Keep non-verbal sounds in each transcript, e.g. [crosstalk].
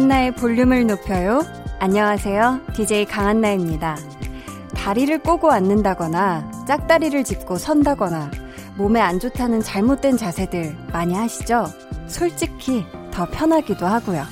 강한나의 볼륨을 높여요. 안녕하세요. DJ 강한나입니다. 다리를 꼬고 앉는다거나 짝다리를 짚고 선다거나 몸에 안 좋다는 잘못된 자세들 많이 하시죠? 솔직히 더 편하기도 하고요.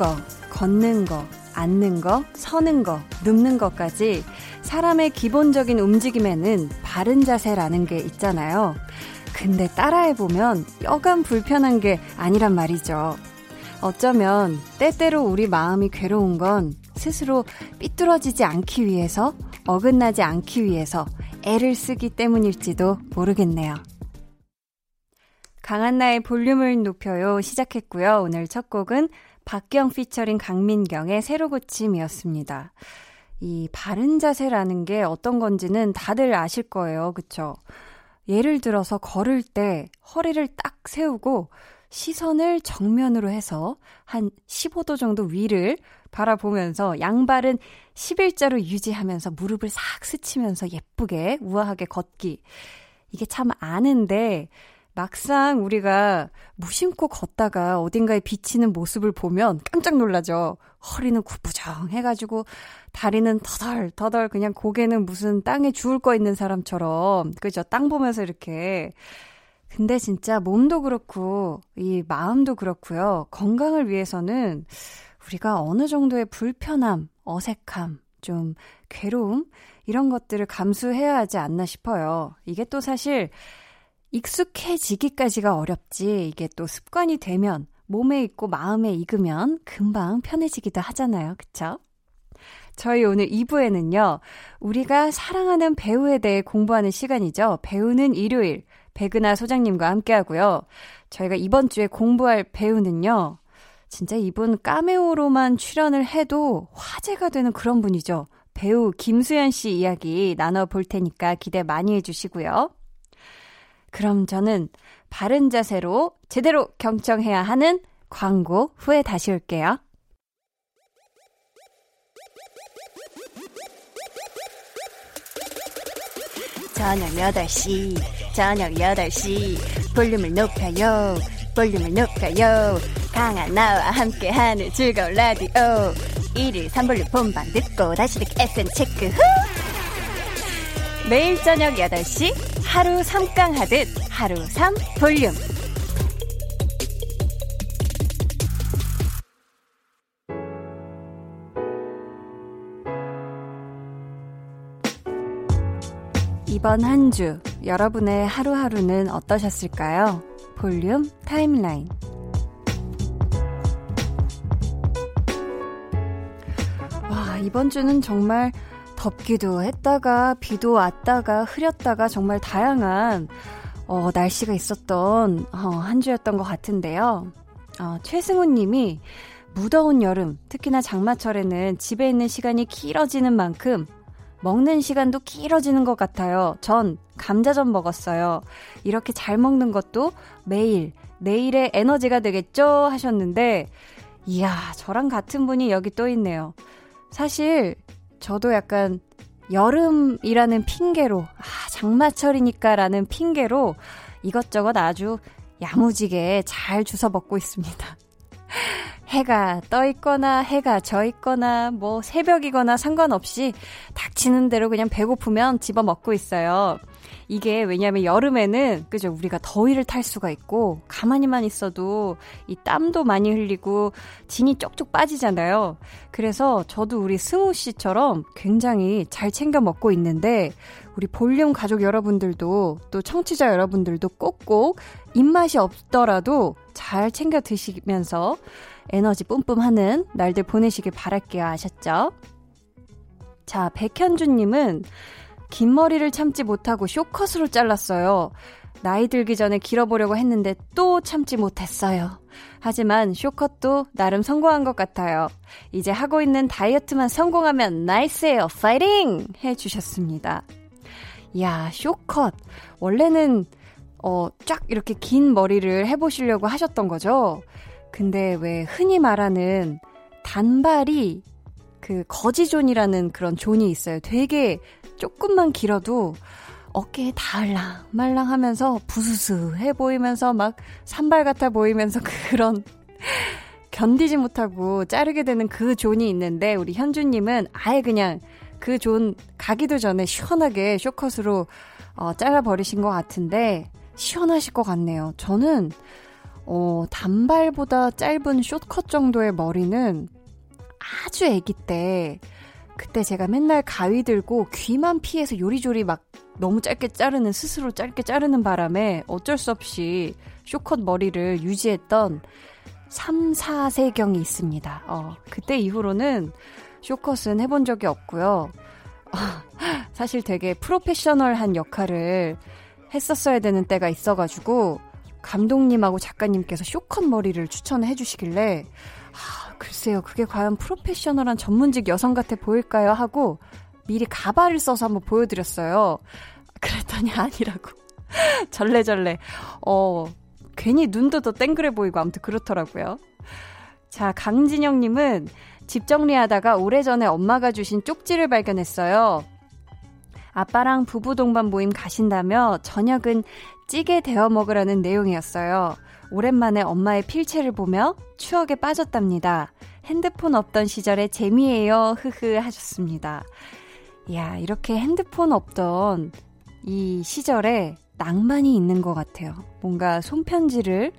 거, 걷는 거, 앉는 거, 서는 거, 눕는 것까지 사람의 기본적인 움직임에는 바른 자세라는 게 있잖아요. 근데 따라해보면 여간 불편한 게 아니란 말이죠. 어쩌면 때때로 우리 마음이 괴로운 건 스스로 삐뚤어지지 않기 위해서, 어긋나지 않기 위해서 애를 쓰기 때문일지도 모르겠네요. 강한나의 볼륨을 높여요 시작했고요. 오늘 첫 곡은 박경 피처링 강민경의 새로 고침이었습니다. 이 바른 자세라는 게 어떤 건지는 다들 아실 거예요. 그쵸? 예를 들어서 걸을 때 허리를 딱 세우고 시선을 정면으로 해서 한 15도 정도 위를 바라보면서 양발은 11자로 유지하면서 무릎을 싹 스치면서 예쁘게 우아하게 걷기. 이게 참 아는데 막상 우리가 무심코 걷다가 어딘가에 비치는 모습을 보면 깜짝 놀라죠. 허리는 구부정 해가지고 다리는 터덜 터덜 그냥 고개는 무슨 땅에 죽을 거 있는 사람처럼 그죠? 땅 보면서 이렇게 근데 진짜 몸도 그렇고 이 마음도 그렇고요. 건강을 위해서는 우리가 어느 정도의 불편함, 어색함, 좀 괴로움 이런 것들을 감수해야 하지 않나 싶어요. 이게 또 사실 익숙해지기까지가 어렵지 이게 또 습관이 되면 몸에 있고 마음에 익으면 금방 편해지기도 하잖아요. 그쵸? 저희 오늘 2부에는요, 우리가 사랑하는 배우에 대해 공부하는 시간이죠. 배우는 일요일, 백은하 소장님과 함께 하고요. 저희가 이번 주에 공부할 배우는요, 진짜 이분 까메오로만 출연을 해도 화제가 되는 그런 분이죠. 배우 김수현 씨 이야기 나눠볼 테니까 기대 많이 해주시고요. 그럼 저는 바른 자세로 제대로 경청해야 하는 광고 후에 다시 올게요. 저녁 8시, 저녁 8시, 볼륨을 높여요, 볼륨을 높여요. 강한 나와 함께하는 즐거운 라디오. 1일 3볼륨 본방 듣고 다시 듣기 FM 체크 후! 매일 저녁 8시 하루 3강 하듯 하루 3 볼륨. 이번 한 주 여러분의 하루하루는 어떠셨을까요? 볼륨 타임라인. 와, 이번 주는 정말 덥기도 했다가 비도 왔다가 흐렸다가 정말 다양한 어, 날씨가 있었던 어, 한 주였던 것 같은데요. 어, 최승훈 님이 무더운 여름, 특히나 장마철에는 집에 있는 시간이 길어지는 만큼 먹는 시간도 길어지는 것 같아요. 전 감자전 먹었어요. 이렇게 잘 먹는 것도 매일, 내일의 에너지가 되겠죠? 하셨는데, 이야, 저랑 같은 분이 여기 또 있네요. 사실 저도 약간 여름이라는 핑계로, 아, 장마철이니까 라는 핑계로 이것저것 아주 야무지게 잘 주워 먹고 있습니다. [laughs] 해가 떠 있거나 해가 져 있거나 뭐 새벽이거나 상관없이 닥치는 대로 그냥 배고프면 집어 먹고 있어요. 이게 왜냐면 여름에는 그죠 우리가 더위를 탈 수가 있고 가만히만 있어도 이 땀도 많이 흘리고 진이 쪽쪽 빠지잖아요. 그래서 저도 우리 승우 씨처럼 굉장히 잘 챙겨 먹고 있는데 우리 볼륨 가족 여러분들도 또 청취자 여러분들도 꼭꼭 입맛이 없더라도 잘 챙겨 드시면서 에너지 뿜뿜하는 날들 보내시길 바랄게요. 아셨죠? 자, 백현주님은 긴 머리를 참지 못하고 쇼컷으로 잘랐어요. 나이 들기 전에 길어보려고 했는데 또 참지 못했어요. 하지만 쇼컷도 나름 성공한 것 같아요. 이제 하고 있는 다이어트만 성공하면 nice예요. 파이팅! 해주셨습니다. 야 short cut. 원래는 어, 쫙 이렇게 긴 머리를 해보시려고 하셨던 거죠. 근데 왜 흔히 말하는 단발이 그 거지zone이라는 그런 zone이 있어요. 되게 조금만 길어도 어깨에 닿을랑 말랑 하면서 부스스해 보이면서 막 산발 같아 보이면서 [laughs] 그런 견디지 못하고 자르게 되는 그 zone이 있는데 우리 현주님은 아예 그냥 그 존 가기도 전에 시원하게 쇼컷으로 어, 잘라버리신 것 같은데 시원하실 것 같네요. 저는 어, 단발보다 짧은 short cut 정도의 머리는 아주 아기 때 그때 제가 맨날 가위 들고 귀만 피해서 요리조리 막 너무 짧게 자르는 스스로 짧게 자르는 바람에 어쩔 수 없이 쇼컷 머리를 유지했던 3, 4세경이 있습니다. 어, 그때 이후로는 쇼컷은 해본 적이 없고요. 어, [laughs] 사실 되게 프로페셔널한 역할을 했었어야 되는 때가 있어가지고 감독님하고 작가님께서 쇼컷 머리를 추천해 주시길래 아, 글쎄요 그게 과연 프로페셔널한 전문직 여성 같아 보일까요 하고 미리 가발을 써서 한번 보여드렸어요. 그랬더니 아니라고 [laughs] 절레절레 어 괜히 눈도 더 땡그레 보이고 아무튼 그렇더라고요. 자 강진영님은 집 정리하다가 오래전에 엄마가 주신 쪽지를 발견했어요. 아빠랑 부부 동반 모임 가신다며 저녁은 찌개 데워 먹으라는 내용이었어요. 오랜만에 엄마의 필체를 보며 추억에 빠졌답니다. 핸드폰 없던 시절의 재미예요. 흐흐 하셨습니다. 야, 이렇게 핸드폰 없던 이 시절에 낭만이 있는 것 같아요. 뭔가 손편지를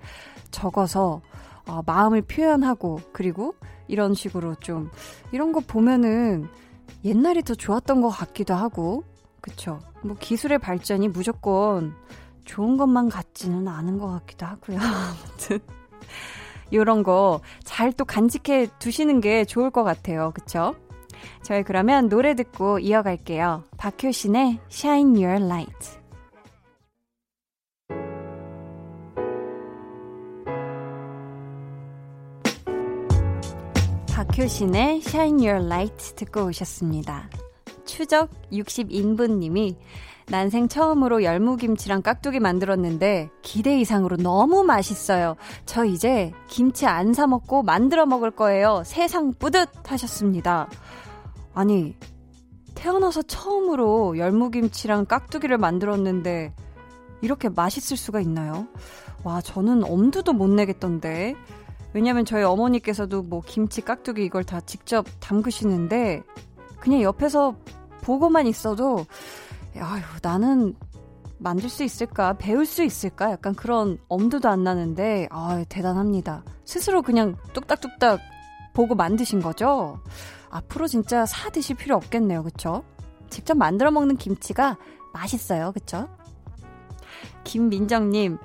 적어서 어, 마음을 표현하고 그리고 이런 식으로 좀 이런 거 보면은 옛날이 더 좋았던 것 같기도 하고 그쵸? 뭐 기술의 발전이 무조건 좋은 것만 같지는 않은 것 같기도 하고요. [laughs] 아무튼 이런 거 잘 또 간직해 두시는 게 좋을 것 같아요. 그쵸? 저희 그러면 노래 듣고 이어갈게요. 박효신의 Shine Your Light. 박효신의 Shine Your Light 듣고 오셨습니다. 추적 60인분님이 난생 처음으로 열무김치랑 깍두기 만들었는데 기대 이상으로 너무 맛있어요. 저 이제 김치 안 사 먹고 만들어 먹을 거예요. 세상 뿌듯 하셨습니다. 아니, 태어나서 처음으로 열무김치랑 깍두기를 만들었는데 이렇게 맛있을 수가 있나요? 와, 저는 엄두도 못 내겠던데. 왜냐면 저희 어머니께서도 뭐 김치, 깍두기 이걸 다 직접 담그시는데 그냥 옆에서 보고만 있어도 아유, 나는 만들 수 있을까? 배울 수 있을까? 약간 그런 엄두도 안 나는데, 아 대단합니다. 스스로 그냥 뚝딱뚝딱 보고 만드신 거죠? 앞으로 진짜 사 드실 필요 없겠네요. 그쵸? 직접 만들어 먹는 김치가 맛있어요. 그쵸? 김민정님,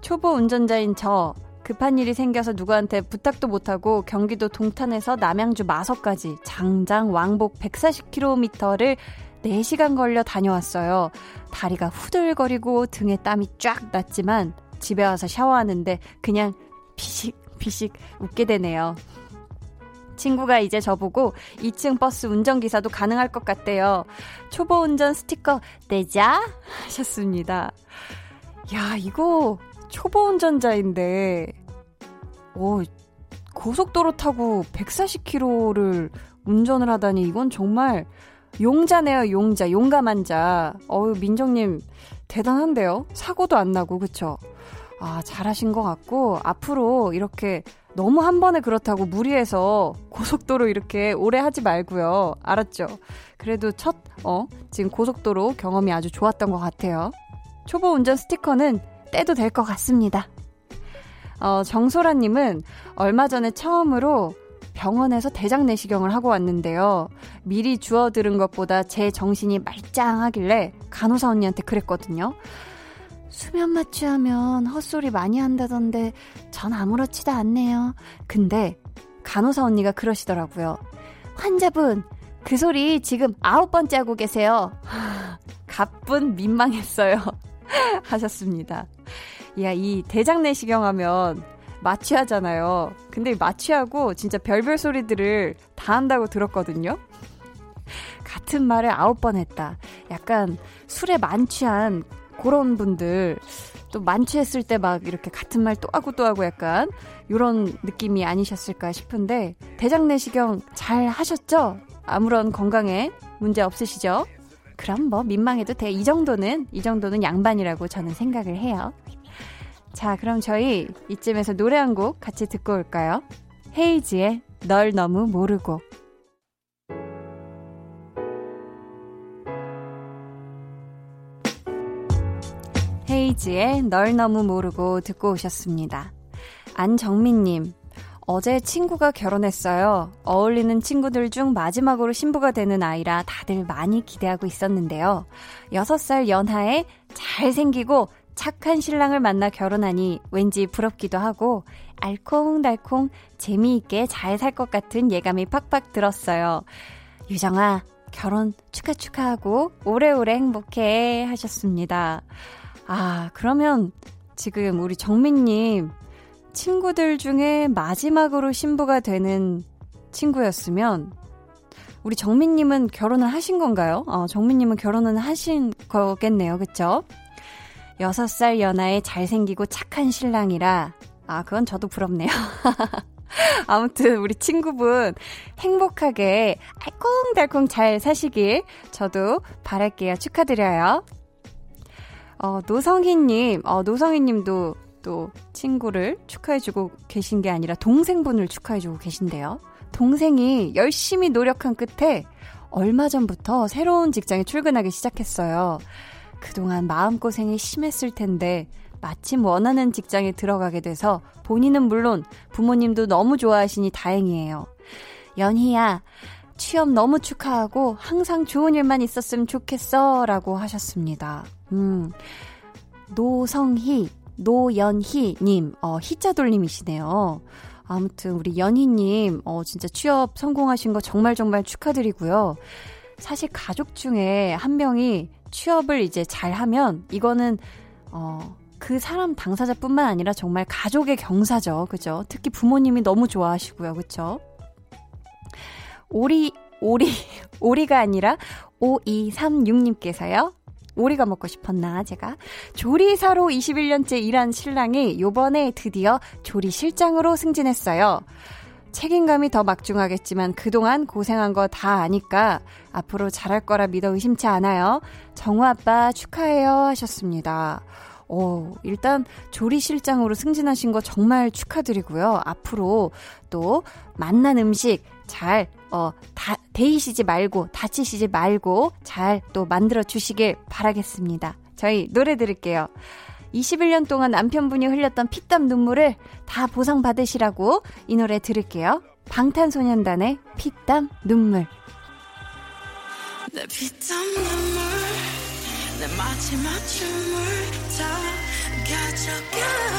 초보 운전자인 저, 급한 일이 생겨서 누구한테 부탁도 못하고 경기도 동탄에서 남양주 마석까지 장장 왕복 140km를 4시간 걸려 다녀왔어요. 다리가 후들거리고 등에 땀이 쫙 났지만 집에 와서 샤워하는데 그냥 피식 피식 웃게 되네요. 친구가 이제 저보고 2층 버스 운전기사도 가능할 것 같대요. 초보 운전 스티커 내자 하셨습니다. 야, 이거 초보 운전자인데, 오, 고속도로 타고 140km를 운전을 하다니 이건 정말 용자네요, 용자. 용감한 자. 어유 민정님, 대단한데요? 사고도 안 나고, 그쵸? 아, 잘하신 것 같고, 앞으로 이렇게 너무 한 번에 그렇다고 무리해서 고속도로 이렇게 오래 하지 말고요. 알았죠? 그래도 첫, 어, 지금 고속도로 경험이 아주 좋았던 것 같아요. 초보 운전 스티커는 떼도 될 것 같습니다. 어, 정소라님은 얼마 전에 처음으로 병원에서 대장 내시경을 하고 왔는데요. 미리 주워 들은 것보다 제 정신이 말짱하길래 간호사 언니한테 그랬거든요. 수면 마취하면 헛소리 많이 한다던데 전 아무렇지도 않네요. 근데 간호사 언니가 그러시더라고요. 환자분, 그 소리 지금 아홉 번째 하고 계세요. [laughs] 가뿐 민망했어요. [laughs] 하셨습니다. 야, 이 대장 내시경 하면 마취하잖아요. 근데 마취하고 진짜 별별 소리들을 다 한다고 들었거든요. 같은 말을 아홉 번 했다. 약간 술에 만취한 그런 분들 또 만취했을 때 막 이렇게 같은 말 또 하고 또 하고 약간 이런 느낌이 아니셨을까 싶은데 대장 내시경 잘 하셨죠? 아무런 건강에 문제 없으시죠? 그럼 뭐 민망해도 돼. 이 정도는 이 정도는 양반이라고 저는 생각을 해요. 자, 그럼 저희 이쯤에서 노래 한 곡 같이 듣고 올까요? 헤이지의 널 너무 모르고 헤이지의 널 너무 모르고 듣고 오셨습니다. 안정민님, 어제 친구가 결혼했어요. 어울리는 친구들 중 마지막으로 신부가 되는 아이라 다들 많이 기대하고 있었는데요. 6살 연하에 잘생기고 착한 신랑을 만나 결혼하니 왠지 부럽기도 하고 알콩달콩 재미있게 잘 살 것 같은 예감이 팍팍 들었어요. 유정아, 결혼 축하 축하하고 오래오래 행복해 하셨습니다. 아, 그러면 지금 우리 정민님 친구들 중에 마지막으로 신부가 되는 친구였으면 우리 정민님은 결혼을 하신 건가요? 어, 정민님은 결혼은 하신 거겠네요. 그쵸? 6살 연하에 잘생기고 착한 신랑이라 아, 그건 저도 부럽네요. [laughs] 아무튼 우리 친구분 행복하게 알콩달콩 잘 사시길 저도 바랄게요. 축하드려요. 어, 노성희님, 어, 노성희님도 또 친구를 축하해주고 계신 게 아니라 동생분을 축하해주고 계신데요. 동생이 열심히 노력한 끝에 얼마 전부터 새로운 직장에 출근하기 시작했어요. 그동안 마음고생이 심했을 텐데 마침 원하는 직장에 들어가게 돼서 본인은 물론 부모님도 너무 좋아하시니 다행이에요. 연희야, 취업 너무 축하하고 항상 좋은 일만 있었으면 좋겠어. 라고 하셨습니다. 음, 노성희, 노연희님, 어, 희자 돌림이시네요. 아무튼 우리 연희님, 어, 진짜 취업 성공하신 거 정말 정말 축하드리고요. 사실 가족 중에 한 명이 취업을 이제 잘 하면 이거는, 어, 그 사람 당사자뿐만 아니라 정말 가족의 경사죠. 그죠? 특히 부모님이 너무 좋아하시고요. 그쵸? 오리, 오리, [laughs] 오리가 아니라 5236님께서요. 오리가 먹고 싶었나, 제가. 조리사로 21년째 일한 신랑이 요번에 드디어 조리실장으로 승진했어요. 책임감이 더 막중하겠지만 그동안 고생한 거 다 아니까 앞으로 잘할 거라 믿어 의심치 않아요. 정우 아빠 축하해요 하셨습니다. 오, 일단 조리실장으로 승진하신 거 정말 축하드리고요. 앞으로 또 만난 음식 잘, 어, 다, 데이시지 말고, 다치시지 말고 잘 또 만들어 주시길 바라겠습니다. 저희 노래 들을게요. 21년 동안 남편분이 흘렸던 피땀 눈물을 다 보상받으시라고 이 노래 들을게요. 방탄소년단의 피땀 눈물. 내 피땀 눈물, 내 마지막 춤을 다 가져가.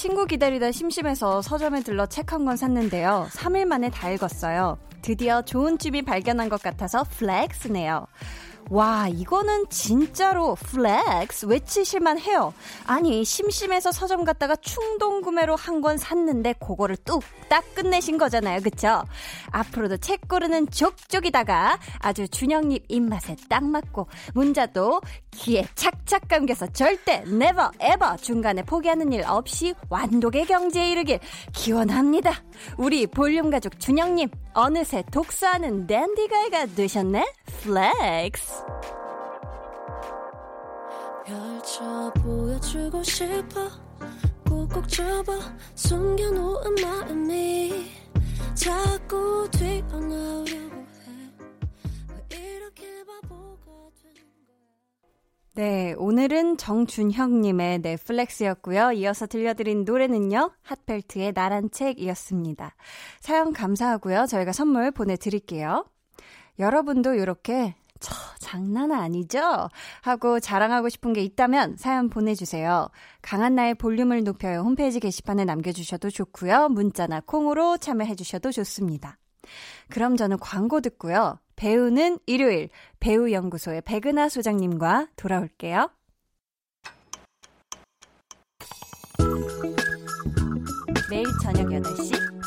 친구 기다리다 심심해서 서점에 들러 책 한 권 샀는데요. 3일 만에 다 읽었어요. 드디어 좋은 취미 발견한 것 같아서 flex네요. 와, 이거는 진짜로 flex 외치실만 해요. 아니, 심심해서 서점 갔다가 충동 구매로 한 권 샀는데 그거를 뚝딱 끝내신 거잖아요. 그쵸? 앞으로도 책 고르는 족족이다가 아주 준영님 입맛에 딱 맞고 문자도 귀에 착착 감겨서 절대 never ever 중간에 포기하는 일 없이 완독의 경지에 이르길 기원합니다. 우리 볼륨 가족 준영님 어느새 독서하는 dandy guy가 되셨네? flex. 보여주고 싶어 꾹꾹 접어 숨겨놓은 마음이 자꾸 튀어나오려고 네, 오늘은 정준형님의 넷플렉스였고요. 이어서 들려드린 노래는요, 핫펠트의 나란 책이었습니다. 사연 감사하고요. 저희가 선물 보내드릴게요. 여러분도 이렇게 저 장난 아니죠? 하고 자랑하고 싶은 게 있다면 사연 보내주세요. 강한나의 볼륨을 높여요 홈페이지 게시판에 남겨주셔도 좋고요. 문자나 콩으로 참여해주셔도 좋습니다. 그럼 저는 광고 듣고요. 배우는 일요일 배우연구소의 백은하 소장님과 돌아올게요. 매일 저녁 8시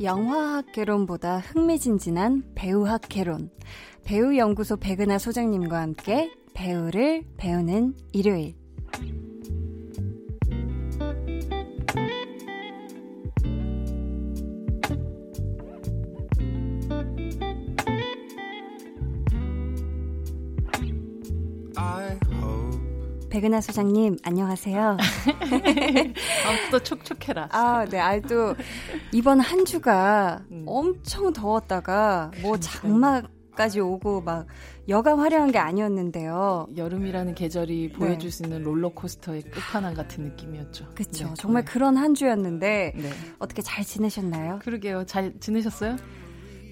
영화학 개론보다 흥미진진한 배우학 개론. 배우연구소 백은하 소장님과 함께 배우를 배우는 일요일. 백은하 소장님, 안녕하세요. [laughs] 아, 또 촉촉해라. 아, 네. 아, 또, 이번 한 주가 음. 엄청 더웠다가, 뭐 장마까지 오고, 막, 여간 화려한 게 아니었는데요. 여름이라는 계절이 네. 보여줄 수 있는 롤러코스터의 끝판왕 같은 느낌이었죠. 그렇죠. 네. 정말 네. 그런 한 주였는데, 네. 어떻게 잘 지내셨나요? 그러게요. 잘 지내셨어요?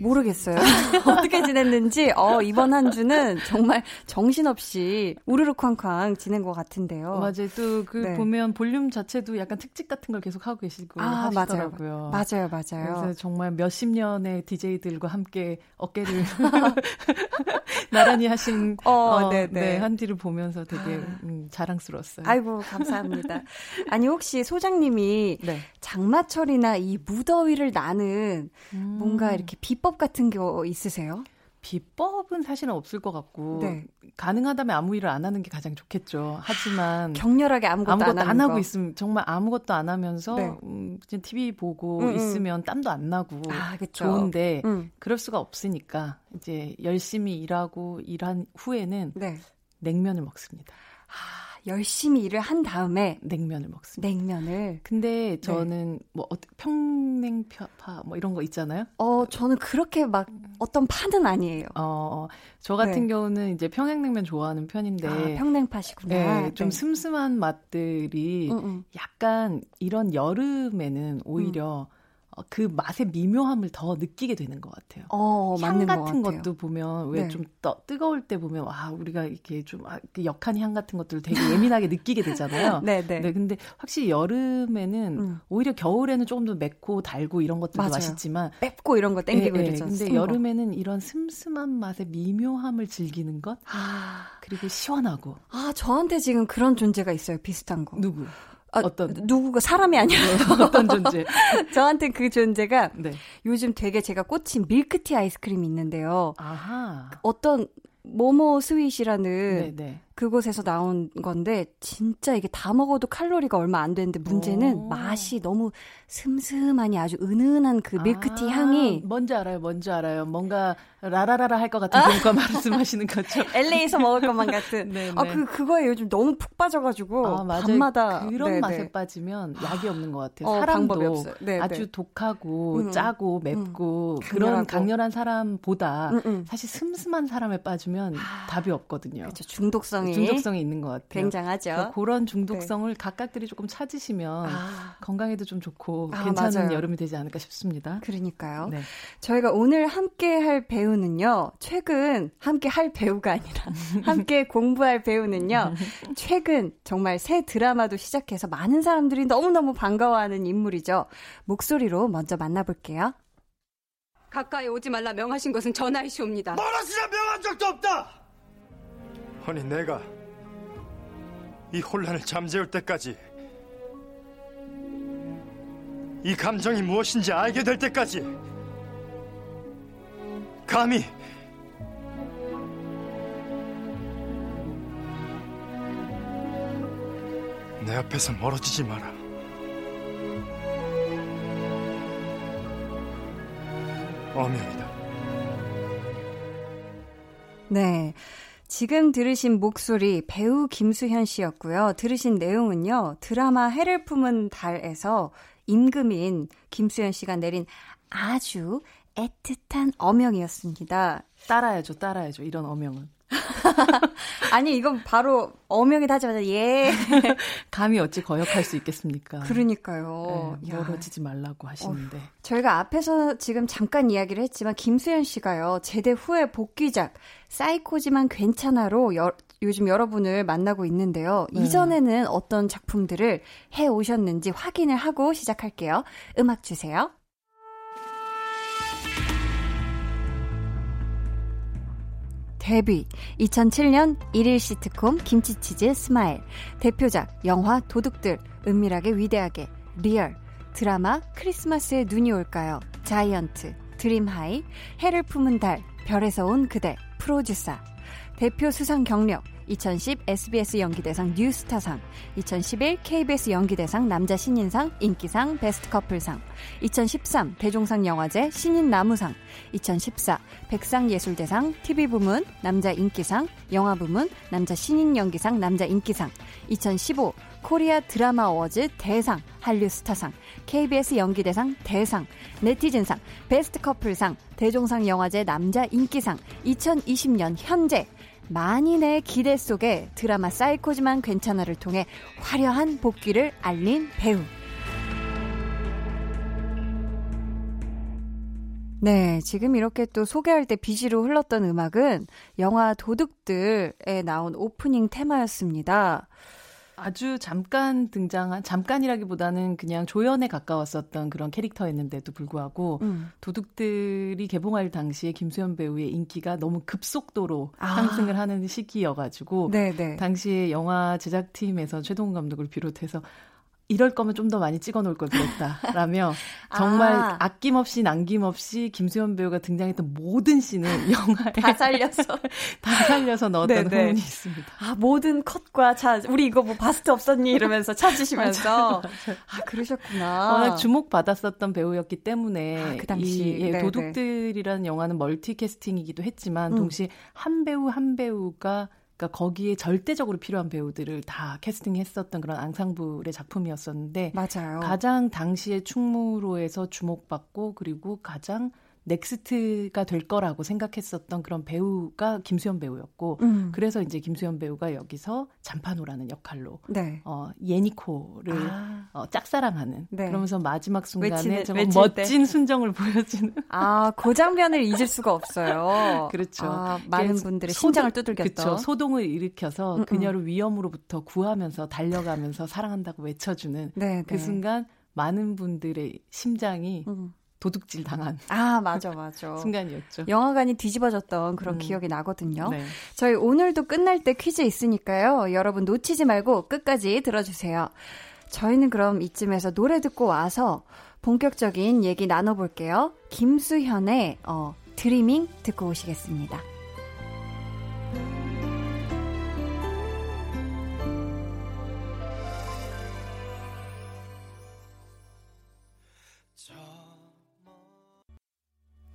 모르겠어요. [laughs] 어떻게 지냈는지, 어, 이번 한 주는 정말 정신없이 우르르 쾅쾅 지낸 것 같은데요. 맞아요. 또그 네. 보면 볼륨 자체도 약간 특집 같은 걸 계속 하고 계시고 아, 하시더라고요. 맞아요. 맞아요. 맞아요. 그래서 정말 몇십 년의 DJ들과 함께 어깨를 [laughs] 나란히 하신 어, 어 네, 네. 네, 한디를 보면서 되게 아. 음, 자랑스러웠어요. 아이고, 감사합니다. 아니, 혹시 소장님이 네. 장마철이나 이 무더위를 나는 음. 뭔가 이렇게 비법 비법 같은 거 있으세요? 비법은 사실은 없을 것 같고 네. 가능하다면 아무 일을 안 하는 게 가장 좋겠죠. 하지만 격렬하게 아무것도, 아무것도 안, 안 하고 있으면 정말 아무것도 안 하면서 네. 음, 그냥 TV 보고 음, 음. 있으면 땀도 안 나고 아, 좋은데 음. 그럴 수가 없으니까 이제 열심히 일하고 일한 후에는 네. 냉면을 먹습니다. 아. 열심히 일을 한 다음에 냉면을 먹습니다. 냉면을. 근데 네. 저는 네. 뭐 평냉파 뭐 이런 거 있잖아요. 어, 저는 그렇게 막 어떤 파는 아니에요. 어, 어. 저 같은 네. 경우는 이제 평양냉면 좋아하는 편인데 아, 평냉파시구나. 네, 좀 네. 슴슴한 맛들이 음, 음. 약간 이런 여름에는 오히려 음. 어, 그 맛의 미묘함을 더 느끼게 되는 것 같아요. 어, 향 같은 것 것도 보면 왜좀 네. 뜨거울 때 보면 와 우리가 이렇게 좀 아, 그 역한 향 같은 것들을 되게 예민하게 [laughs] 느끼게 되잖아요. 네, 네. 네, 근데 확실히 여름에는 음. 오히려 겨울에는 조금 더 맵고 달고 이런 것들도 맞아요. 맛있지만 맵고 이런 거 땡기고 네, 이러죠. 근데 여름에는 이런 슴슴한 맛의 미묘함을 즐기는 것 아. 그리고 시원하고. 아 저한테 지금 그런 존재가 있어요. 비슷한 거. 누구? 아, 어떤 누구가 사람이 아니라 [laughs] 어떤 존재? [laughs] 저한테 그 존재가 네. 요즘 되게 제가 꽂힌 밀크티 아이스크림이 있는데요. 아하. 어떤 모모 스윗이라는 네네. 네. 그곳에서 나온 건데 진짜 이게 다 먹어도 칼로리가 얼마 안 되는데 문제는 오. 맛이 너무 슴슴하니 아주 은은한 그 밀크티 아, 향이 뭔지 알아요, 뭔지 알아요. 뭔가 라라라라 할 것 같은 그런 거 [laughs] 말씀하시는 거죠. LA에서 먹을 것만 같은. [laughs] 네, 아, 네. 그 그거에 요즘 너무 푹 빠져가지고 아, 밤마다 그런 네네. 맛에 빠지면 약이 없는 것 같아요. 어, 사람도 아주 독하고 음. 짜고 맵고 음. 그런 강렬한 사람보다 음, 음. 사실 슴슴한 사람에 빠지면 아. 답이 없거든요. 그렇죠. 중독성이 중독성이 중독성이 있는 것 같아요. 굉장하죠. 그런 중독성을 네. 각각들이 조금 찾으시면 아. 건강에도 좀 좋고 아, 괜찮은 맞아요. 여름이 되지 않을까 싶습니다. 그러니까요. 네. 저희가 오늘 함께 할 배우는요. 최근 함께 할 배우가 아니라 [laughs] 함께 공부할 배우는요. 최근 정말 새 드라마도 시작해서 많은 사람들이 너무너무 반가워하는 인물이죠. 목소리로 먼저 만나볼게요. 가까이 오지 말라 명하신 것은 전하이시옵니다. 말하시라 명한 적도 없다. 아니 내가 이 혼란을 잠재울 때까지 이 감정이 무엇인지 알게 될 때까지 감히 내 앞에서 멀어지지 마라. 어명이다. 네. 지금 들으신 목소리 배우 김수현 씨였고요. 들으신 내용은요. 드라마 해를 품은 달에서 임금인 김수현 씨가 내린 아주 애틋한 어명이었습니다. 따라야죠, 따라야죠. 이런 어명은. [laughs] 아니 이건 바로 어명이 하자마자 예 [laughs] 감히 어찌 거역할 수 있겠습니까? 그러니까요. 네, 멀어지지 말라고 하시는데 어, 저희가 앞에서 지금 잠깐 이야기를 했지만 김수현 씨가요 제대 후에 복귀작 사이코지만 괜찮아로 여, 요즘 여러분을 만나고 있는데요. 네. 이전에는 어떤 작품들을 해 오셨는지 확인을 하고 시작할게요. 음악 주세요. 데뷔 2007년 1일 시트콤 김치치즈 스마일 대표작 영화 도둑들 은밀하게 위대하게 리얼 드라마 크리스마스에 눈이 올까요? 자이언트 드림하이 해를 품은 달 별에서 온 그대 프로듀서. 대표 수상 경력 2010 SBS 연기대상 뉴스타상, 2011 KBS 연기대상 남자 신인상 인기상 베스트 커플상, 2013 대종상 영화제 신인 나무상, 2014 백상예술대상 TV 부문 남자 인기상, 영화 부문 남자 신인 연기상 남자 인기상, 2015 코리아 드라마 어워즈 대상, 한류 스타상, KBS 연기대상 대상, 네티즌상, 베스트 커플상, 대종상 영화제 남자 인기상, 2020년 현재 만인의 기대 속에 드라마 사이코지만 괜찮아를 통해 화려한 복귀를 알린 배우. 네, 지금 이렇게 또 소개할 때 비지로 흘렀던 음악은 영화 도둑들에 나온 오프닝 테마였습니다. 아주 잠깐 등장한 잠깐이라기보다는 그냥 조연에 가까웠었던 그런 캐릭터였는데도 불구하고 음. 도둑들이 개봉할 당시에 김수현 배우의 인기가 너무 급속도로 아. 상승을 하는 시기여가지고 네네. 당시에 영화 제작팀에서 최동훈 감독을 비롯해서 이럴 거면 좀 더 많이 찍어 놓을 걸 그랬다라며 [laughs] 정말 아. 낌없이 남김없이 김수현 배우가 등장했던 모든 씬을 [laughs] 영화에 다 살려서 [laughs] 다 살려서 넣었던 네네. 후문이 있습니다. 아 모든 컷과 자 우리 이거 뭐 바스트 없었니 이러면서 찾으시면서. 아 그러셨구나. 워낙 주목 받았었던 배우였기 때문에 아, 그 당시 이, 예, 도둑들이라는 영화는 멀티 캐스팅이기도 했지만 음. 동시에 한 배우 한 배우가 그러니까 거기에 절대적으로 필요한 배우들을 다 캐스팅했었던 그런 앙상블의 작품이었었는데 맞아요. 가장 당시에 충무로에서 주목받고 그리고 가장 next가 될 거라고 생각했었던 그런 배우가 김수현 배우였고 음. 그래서 이제 김수현 배우가 여기서 잠파노라는 역할로 네. 어, 예니콜을 아. 어, 짝사랑하는 네. 그러면서 마지막 순간에 정말 멋진 때. 순정을 [laughs] 보여주는 아 그 장면을 잊을 수가 없어요. [laughs] 그렇죠. 아, 많은 분들의 심장을 두들겼던 그렇죠. 소동을 일으켜서 음, 음. 그녀를 위험으로부터 구하면서 달려가면서 사랑한다고 외쳐주는 네, 그 네. 순간 많은 분들의 심장이 음. 도둑질 당한. 아, 맞아, 맞아. [laughs] 순간이었죠. 영화관이 뒤집어졌던 그런 음. 기억이 나거든요. 네. 저희 오늘도 끝날 때 퀴즈 있으니까요. 여러분 놓치지 말고 끝까지 들어주세요. 저희는 그럼 이쯤에서 노래 듣고 와서 본격적인 얘기 나눠볼게요. 김수현의 어, 드리밍 듣고 오시겠습니다.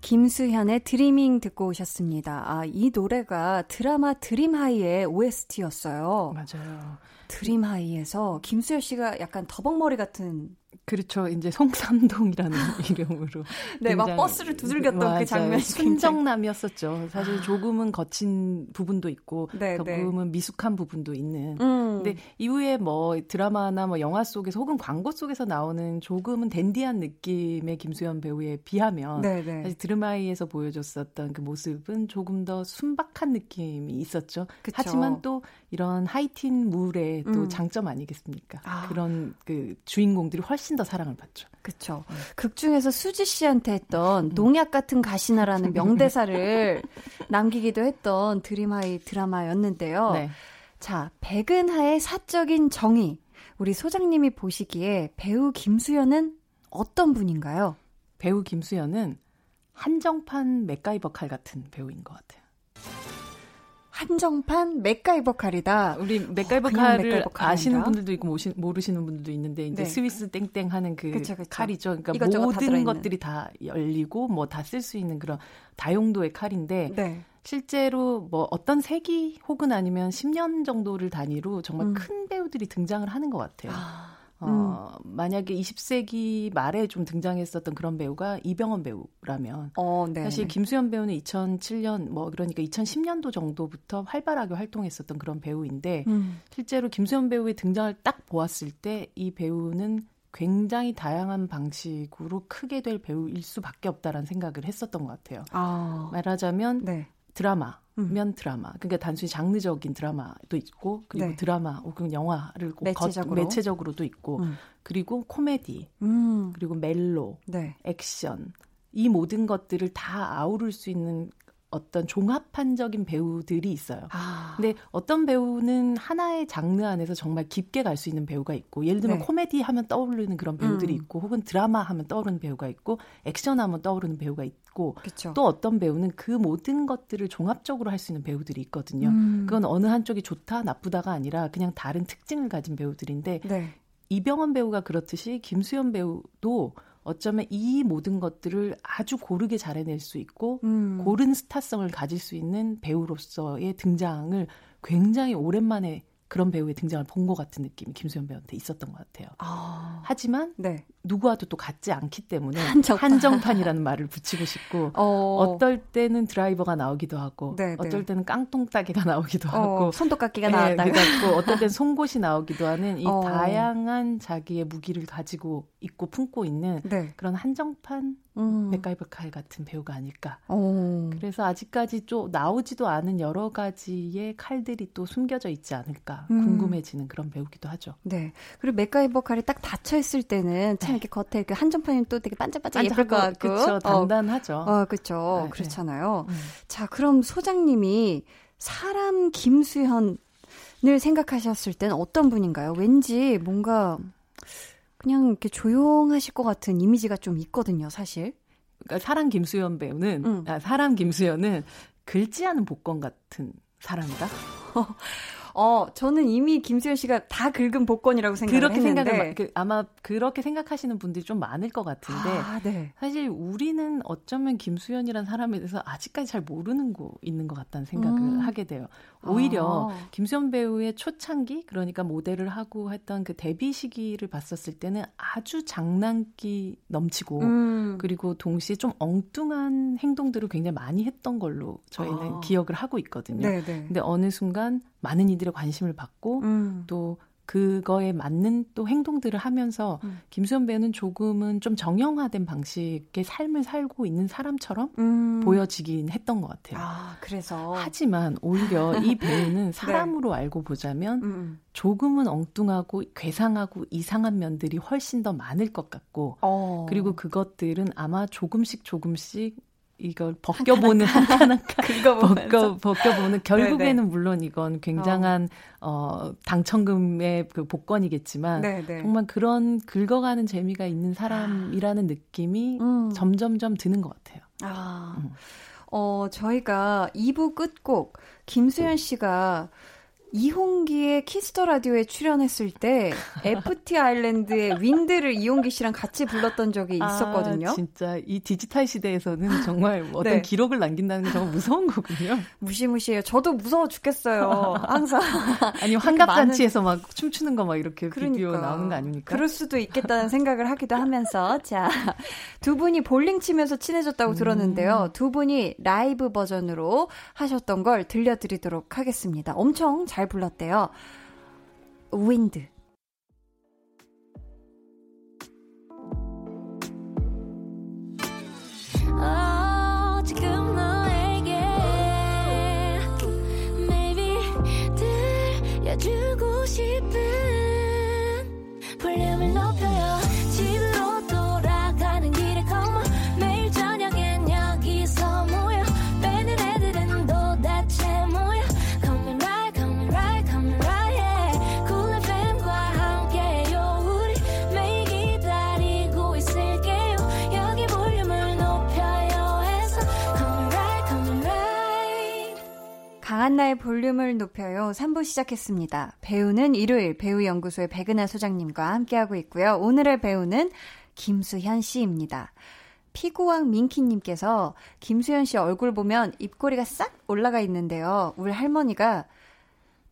김수현의 드리밍 듣고 오셨습니다. 아, 이 노래가 드라마 드림하이의 OST였어요. 맞아요. 드림하이에서 김수현 씨가 약간 더벅머리 같은 그렇죠. 이제 송삼동이라는 [laughs] 이름으로. 네, 막 버스를 두들겼던 그 맞아요. 그 장면이 순정남이었었죠. 사실 아. 조금은 거친 부분도 있고, 네, 네. 조금은 네. 미숙한 부분도 있는. 음. 근데 이후에 뭐 드라마나 뭐 영화 속에서 혹은 광고 속에서 나오는 조금은 댄디한 느낌의 김수현 배우에 비하면 네, 네. 사실 드라마에서 보여줬었던 그 모습은 조금 더 순박한 느낌이 있었죠. 그쵸. 하지만 또 이런 하이틴 물의 또 음. 장점 아니겠습니까? 아. 그런 그 주인공들이 훨씬 더 사랑을 받죠. 그렇죠. 음. 극 중에서 수지 씨한테 했던 음. 농약 같은 가시나라는 [laughs] 명대사를 남기기도 했던 드림하이 드라마였는데요. 네. 자, 백은하의 사적인 정의. 우리 소장님이 보시기에 배우 김수현은 어떤 분인가요? 배우 김수현은 한정판 맥가이버 칼 같은 배우인 것 같아요. 한정판 맥가이버 칼이다. 우리 맥가이버 어, 칼을 아시는 분들도 있고 모시, 모르시는 분들도 있는데 이제 네. 스위스 땡땡 하는 그 그쵸, 그쵸. 칼이죠. 그러니까 모든 다 것들이 다 열리고 뭐 다 쓸 수 있는 그런 다용도의 칼인데 네. 실제로 뭐 어떤 세기 혹은 아니면 10년 정도를 단위로 정말 음. 큰 배우들이 등장을 하는 것 같아요. 아. 어, 음. 만약에 20세기 말에 좀 등장했었던 그런 배우가 이병헌 배우라면 어, 네. 사실 김수현 배우는 2007년 뭐 그러니까 2010년도 정도부터 활발하게 활동했었던 그런 배우인데 음. 실제로 김수현 배우의 등장을 딱 보았을 때 이 배우는 굉장히 다양한 방식으로 크게 될 배우일 수밖에 없다라는 생각을 했었던 것 같아요. 아. 말하자면 네. 드라마, 음. 면 드라마. 그러니까 단순히 장르적인 드라마도 있고 그리고 네. 드라마 혹은 영화를 매체적으로. 매체적으로도 있고 음. 그리고 코미디 음. 그리고 멜로 네. 액션 이 모든 것들을 다 아우를 수 있는 어떤 종합판적인 배우들이 있어요. 아. 근데 어떤 배우는 하나의 장르 안에서 정말 깊게 갈 수 있는 배우가 있고, 예를 들면 네. 코미디 하면 떠오르는 그런 배우들이 음. 있고, 혹은 드라마 하면 떠오르는 배우가 있고, 액션 하면 떠오르는 배우가 있고, 그쵸. 또 어떤 배우는 그 모든 것들을 종합적으로 할 수 있는 배우들이 있거든요. 음. 그건 어느 한쪽이 좋다, 나쁘다가 아니라 그냥 다른 특징을 가진 배우들인데, 네. 이병헌 배우가 그렇듯이 김수현 배우도 어쩌면 이 모든 것들을 아주 고르게 잘해낼 수 있고 음. 고른 스타성을 가질 수 있는 배우로서의 등장을 굉장히 오랜만에 그런 배우의 등장을 본 것 같은 느낌이 김수현 배우한테 있었던 것 같아요. 아. 하지만 네. 누구와도 또 같지 않기 때문에 한정판. 이라는 말을 붙이고 싶고 어. 떨 때는 드라이버가 나오기도 하고 네, 네. 어떨 때는 깡통 따개가 [laughs] 나오기도 어, 하고 손톱깎이가 네, 나왔다. 고 어떨 때는 송곳이 나오기도 하는 이 어. 다양한 자기의 무기를 가지고 있고 품고 있는 네. 그런 한정판 음. 맥가이버 칼 같은 배우가 아닐까. 오. 그래서 아직까지 좀 나오지도 않은 여러 가지의 칼들이 또 숨겨져 있지 않을까 음. 궁금해지는 그런 배우기도 하죠. 네. 그리고 맥가이버 칼이 딱 닫혀 있을 때는 참 네. 이렇게 겉에 그 한정판이 또 되게 반짝반짝 예쁠 것 같고. 그렇죠. 단단하죠. 어, 어 그렇죠. 네, 그렇잖아요. 네. 자, 그럼 소장님이 사람 김수현을 생각하셨을 때는 어떤 분인가요? 왠지 뭔가 그냥 이렇게 조용하실 것 같은 이미지가 좀 있거든요, 사실. 그러니까 사람 김수현 배우는 음. 아, 사람 김수현은 긁지 않은 복권 같은 사람이다. [laughs] 어, 저는 이미 김수현 씨가 다 긁은 복권이라고 생각을 그렇게 했는데 생각을, 그, 아마 그렇게 생각하시는 분들이 좀 많을 것 같은데 아, 네. 사실 우리는 어쩌면 김수현이라는 사람에 대해서 아직까지 잘 모르는 거 있는 것 같다는 생각을 음. 하게 돼요. 오히려 아. 김수현 배우의 초창기 그러니까 모델을 하고 했던 그 데뷔 시기를 봤었을 때는 아주 장난기 넘치고 음. 그리고 동시에 좀 엉뚱한 행동들을 굉장히 많이 했던 걸로 저희는 아. 기억을 하고 있거든요. 네네. 네. 근데 어느 순간 많은 이들의 관심을 받고 음. 또 그거에 맞는 또 행동들을 하면서 음. 김수현 배우는 조금은 좀 정형화된 방식의 삶을 살고 있는 사람처럼 음. 보여지긴 했던 것 같아요. 아, 그래서. 하지만 오히려 이 [laughs] 배우는 네. 사람으로 네. 알고 보자면 음. 조금은 엉뚱하고 괴상하고 이상한 면들이 훨씬 더 많을 것 같고, 어. 그리고 그것들은 아마 조금씩 조금씩 이걸 벗겨보는 [laughs] 벗겨 벗겨보는 결국에는 네네. 물론 이건 굉장한 어. 어 당첨금의 그 복권이겠지만 네네. 정말 그런 긁어가는 재미가 있는 사람이라는 느낌이 음. 점점점 드는 것 같아요. 아. 음. 어 저희가 2부 끝곡 김수현 씨가 이홍기의 Kiss the Radio에 출연했을 때 [laughs] FT 아일랜드의 Wind를 이홍기 씨랑 같이 불렀던 적이 아, 있었거든요. 아, 진짜 이 디지털 시대에서는 정말 [laughs] 어떤 네. 기록을 남긴다는 게 정말 무서운 거군요. 무시무시해요. 저도 무서워 죽겠어요. 항상 [laughs] 아니 환갑잔치에서 많은... 막 춤추는 거 막 이렇게 그러니까. 비디오 나오는 거 아닙니까? 그럴 수도 있겠다는 생각을 하기도 하면서 자 두 분이 볼링 치면서 친해졌다고 음. 들었는데요. 두 분이 라이브 버전으로 하셨던 걸 들려드리도록 하겠습니다. 엄청 잘잘 불렀대요. 윈드. 들려주고 싶은 강한나의 볼륨을 높여요. 3부 시작했습니다. 배우는 일요일 배우연구소의 백은하 소장님과 함께하고 있고요. 오늘의 배우는 김수현 씨입니다. 피구왕 민키님께서 김수현 씨 얼굴 보면 입꼬리가 싹 올라가 있는데요. 우리 할머니가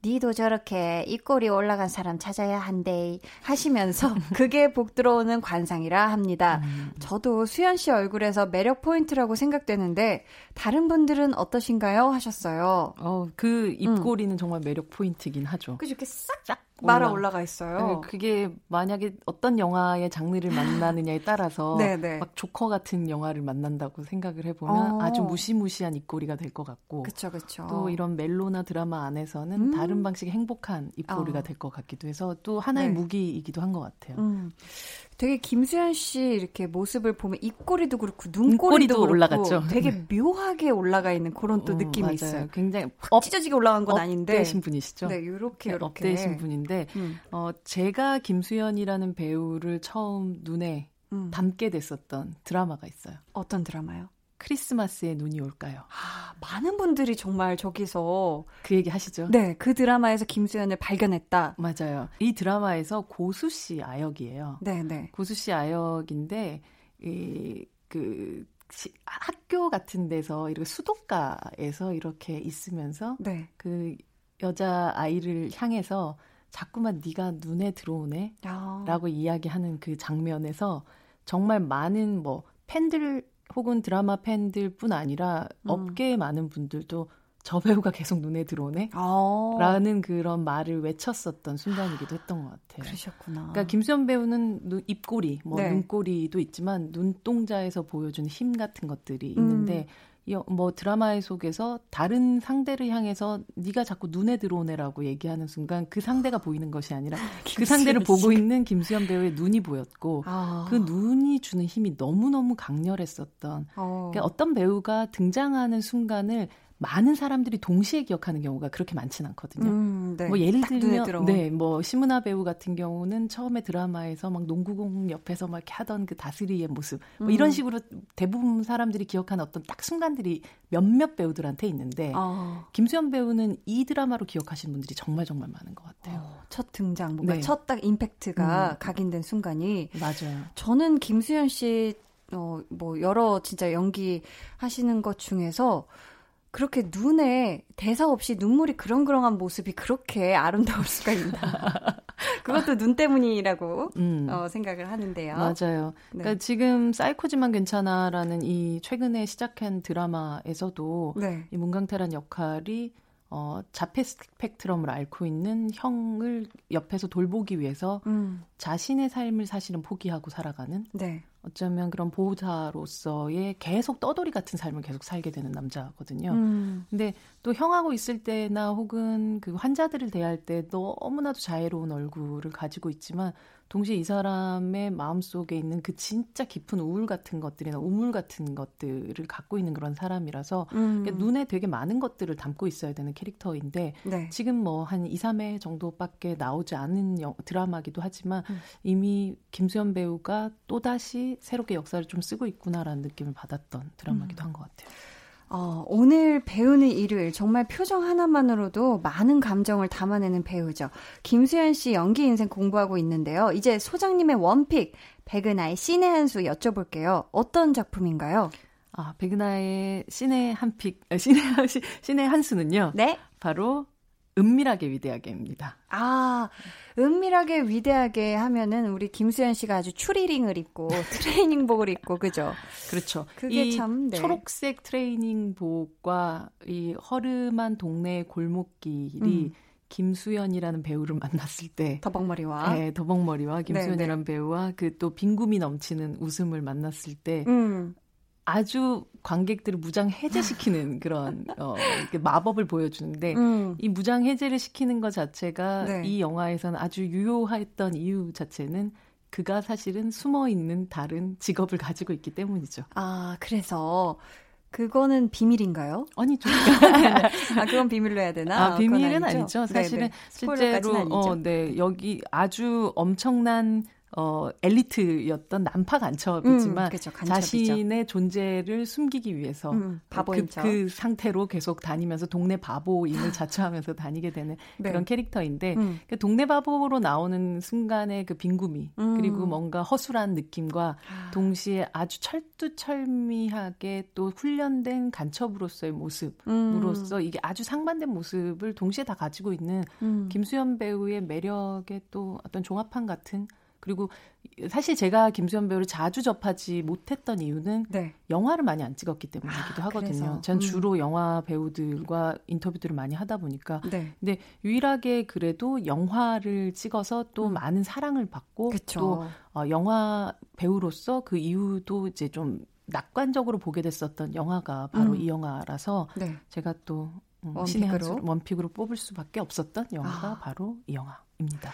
니도 저렇게 입꼬리 올라간 사람 찾아야 한대 하시면서 [laughs] 그게 복 들어오는 관상이라 합니다. 음. 저도 수현 씨 얼굴에서 매력 포인트라고 생각되는데 다른 분들은 어떠신가요? 하셨어요. 어, 그 입꼬리는 음. 정말 매력 포인트긴 하죠. 그죠? 이렇게 싹싹 말아 올라가 있어요. 네, 그게 만약에 어떤 영화의 장르를 만나느냐에 따라서 [laughs] 네, 네. 막 조커 같은 영화를 만난다고 생각을 해보면 어. 아주 무시무시한 입꼬리가 될 것 같고, 그쵸, 그쵸. 또 이런 멜로나 드라마 안에서는 음. 다른 방식의 행복한 입꼬리가 어. 될것 같기도 해서 또 하나의 네. 무기이기도 한 것 같아요. 음. 되게 김수현 씨 이렇게 모습을 보면 입꼬리도 그렇고 눈꼬리도, 그렇고 올라갔죠. 되게 네. 묘하게 올라가 있는 그런 또 어, 느낌이 맞아요. 있어요. 굉장히 확 찢어지게 올라간 건 아닌데 업되신 분이시죠. 네, 요렇게 네, 요렇게 업되신 분인데 음. 어 제가 김수현이라는 배우를 처음 눈에 음. 담게 됐었던 드라마가 있어요. 어떤 드라마요? 크리스마스에 눈이 올까요? 아, 많은 분들이 정말 저기서 그 얘기 하시죠? 네, 그 드라마에서 김수현을 발견했다. 맞아요. 이 드라마에서 고수 씨 아역이에요. 네, 네. 고수 씨 아역인데 이그 학교 같은 데서 이렇게 수도가에서 이렇게 있으면서 네. 그 여자 아이를 향해서 자꾸만 네가 눈에 들어오네라고 아. 이야기하는 그 장면에서 정말 많은 뭐 팬들 혹은 드라마 팬들뿐 아니라 음. 업계의 많은 분들도 저 배우가 계속 눈에 들어오네? 아. 라는 그런 말을 외쳤었던 순간이기도 했던 것 같아요. 그러셨구나. 그러니까 김수현 배우는 눈, 입꼬리, 뭐 네. 눈꼬리도 있지만 눈동자에서 보여주는 힘 같은 것들이 있는데 음. 뭐 드라마의 속에서 다른 상대를 향해서 네가 자꾸 눈에 들어오네라고 얘기하는 순간 그 상대가 보이는 것이 아니라 [laughs] 그 상대를 보고 있는 김수현 배우의 눈이 보였고 아. 그 눈이 주는 힘이 너무너무 강렬했었던 어. 그러니까 어떤 배우가 등장하는 순간을 많은 사람들이 동시에 기억하는 경우가 그렇게 많지는 않거든요. 음, 네. 뭐 예를 들면 네, 뭐 심은하 배우 같은 경우는 처음에 드라마에서 막 농구공 옆에서 막 이렇게 하던 그 다스리의 모습 뭐 음. 이런 식으로 대부분 사람들이 기억하는 어떤 딱 순간들이 몇몇 배우들한테 있는데 어. 김수현 배우는 이 드라마로 기억하시는 분들이 정말 정말 많은 것 같아요. 어, 첫 등장 뭔가 네. 첫딱 임팩트가 음. 각인된 순간이 맞아요. 저는 김수현 씨 어, 뭐, 여러 진짜 연기 하시는 것 중에서 그렇게 눈에 대사 없이 눈물이 그렁그렁한 모습이 그렇게 아름다울 수가 있나. [laughs] 그것도 눈 때문이라고 음. 어, 생각을 하는데요. 맞아요. 네. 그러니까 지금 사이코지만 괜찮아라는 이 최근에 시작한 드라마에서도 네. 이 문강태란 역할이 어, 자폐 스펙트럼을 앓고 있는 형을 옆에서 돌보기 위해서 음. 자신의 삶을 사실은 포기하고 살아가는 네. 어쩌면 그런 보호자로서의 계속 떠돌이 같은 삶을 계속 살게 되는 남자거든요. 음. 근데 또 형하고 있을 때나 혹은 그 환자들을 대할 때 너무나도 자애로운 얼굴을 가지고 있지만 동시에 이 사람의 마음속에 있는 그 진짜 깊은 우울 같은 것들이나 우물 같은 것들을 갖고 있는 그런 사람이라서 음. 그러니까 눈에 되게 많은 것들을 담고 있어야 되는 캐릭터인데 네. 지금 뭐 한 2, 3회 정도밖에 나오지 않은 영, 드라마기도 하지만 음. 이미 김수현 배우가 또다시 새롭게 역사를 좀 쓰고 있구나라는 느낌을 받았던 드라마기도 음. 한것 같아요. 어, 오늘 배우는 일요일 정말 표정 하나만으로도 많은 감정을 담아내는 배우죠. 김수현 씨 연기 인생 공부하고 있는데요. 이제 소장님의 원픽 백은하의 신의 한수 여쭤볼게요. 어떤 작품인가요? 아, 백은하의 신의 한 픽, 아, 신의, 신의 한 수는요. 네. 바로 은밀하게 위대하게입니다. 아, 은밀하게 위대하게 하면은 우리 김수현 씨가 아주 추리링을 입고 트레이닝복을 입고 그죠? 그렇죠. 그게 참 네. 초록색 트레이닝복과 이 허름한 동네 골목길이 음. 김수현이라는 배우를 만났을 때 더벅머리와 네, 더벅머리와 김수현이라는 네, 네. 배우와 그 또 빈구미 넘치는 웃음을 만났을 때 음. 아주 관객들을 무장 해제시키는 [laughs] 그런 어 마법을 보여주는데 음. 이 무장 해제를 시키는 것 자체가 네. 이 영화에서는 아주 유효했던 이유 자체는 그가 사실은 숨어 있는 다른 직업을 가지고 있기 때문이죠. 아 그래서 그거는 비밀인가요? 아니죠. [laughs] 아, 그건 비밀로 해야 되나? 아, 비밀은 아니죠. 사실은 네네. 실제로, 어, 네, 여기 아주 엄청난 어, 엘리트였던 난파 간첩이지만 음, 그렇죠. 자신의 존재를 숨기기 위해서 음, 바보인 그, 그, 상태로 계속 다니면서 동네 바보임을 자처하면서 다니게 되는 네. 그런 캐릭터인데 음. 그 동네 바보로 나오는 순간의 그 빈구미 음. 그리고 뭔가 허술한 느낌과 아. 동시에 아주 철두철미하게 또 훈련된 간첩으로서의 모습으로서 음. 이게 아주 상반된 모습을 동시에 다 가지고 있는 음. 김수현 배우의 매력의 또 어떤 종합판 같은 그리고 사실 제가 김수현 배우를 자주 접하지 못했던 이유는 네. 영화를 많이 안 찍었기 때문이기도 아, 하거든요. 전 음. 주로 영화 배우들과 인터뷰들을 많이 하다 보니까. 네. 근데 유일하게 그래도 영화를 찍어서 또 음. 많은 사랑을 받고 그쵸. 또 어, 영화 배우로서 그 이유도 이제 좀 낙관적으로 보게 됐었던 영화가 바로 음. 이 영화라서 네. 제가 또 음, 원픽으로 원픽으로 뽑을 수밖에 없었던 영화가 아. 바로 이 영화입니다.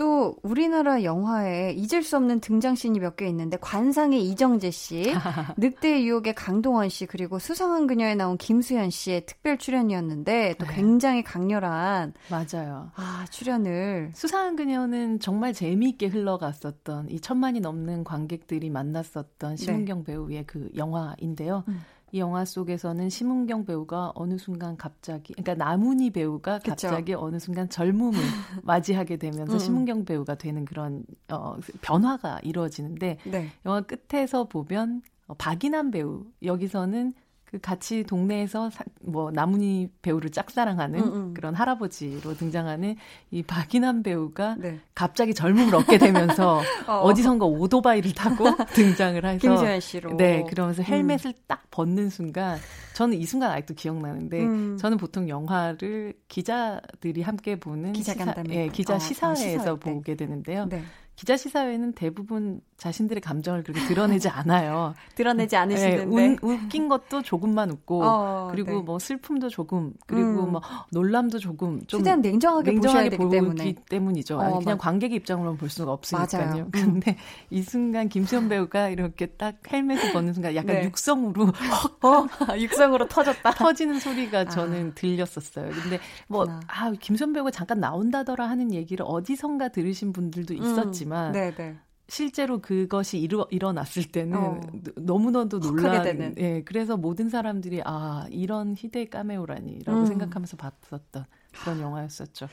또 우리나라 영화에 잊을 수 없는 등장씬이 몇 개 있는데 관상의 이정재 씨, [laughs] 늑대의 유혹의 강동원 씨 그리고 수상한 그녀에 나온 김수현 씨의 특별 출연이었는데 또 네. 굉장히 강렬한 맞아요. 아 출연을 수상한 그녀는 정말 재미있게 흘러갔었던 이 천만이 넘는 관객들이 만났었던 심은경 네. 배우의 그 영화인데요. 음. 이 영화 속에서는 심은경 배우가 어느 순간 갑자기 그러니까 나문희 배우가 갑자기 그쵸? 어느 순간 젊음을 [laughs] 맞이하게 되면서 음. 심은경 배우가 되는 그런 어 변화가 이루어지는데 네. 영화 끝에서 보면 어, 박인환 배우 여기서는 그 같이 동네에서 사, 뭐 나문희 배우를 짝사랑하는 음, 음. 그런 할아버지로 등장하는 이 박인환 배우가 네. 갑자기 젊음을 얻게 되면서 [laughs] 어. 디선가 오토바이를 타고 [laughs] 등장을 해서 김수현 씨로 네 그러면서 헬멧을 음. 딱 벗는 순간 저는 이 순간 아직도 기억나는데 음. 저는 보통 영화를 기자들이 함께 보는 기자 시사, 예, 기자 어, 시사회에서 보게 되는데요. 네. 기자 시사회는 대부분 자신들의 감정을 그렇게 드러내지 [laughs] 않아요. 드러내지 않으시는데 네, 웃긴 것도 조금만 웃고 어, 그리고 네. 뭐 슬픔도 조금 그리고 음. 뭐 놀람도 조금 좀 최대한 냉정하게, 냉정하게 보기 때문에 때문이죠. 어, 그냥 맞... 관객의 입장으로만 볼 수가 없으니까요. 맞아요. 음. 근데 이 순간 김수현 배우가 이렇게 딱 헬멧을 벗는 순간 약간 네. 육성으로 [laughs] 어, 육성으로 터졌다 터지는 소리가 저는 아. 들렸었어요. 근데 뭐 아, 김수현 배우가 잠깐 나온다더라 하는 얘기를 어디선가 들으신 분들도 음. 있었지만 음. 실제로 그것이 일어, 일어났을 때는 어. 너무나도 놀라는 예, 그래서 모든 사람들이 아, 이런 희대의 까메오라니라고 음. 생각하면서 봤었던 그런 영화였었죠.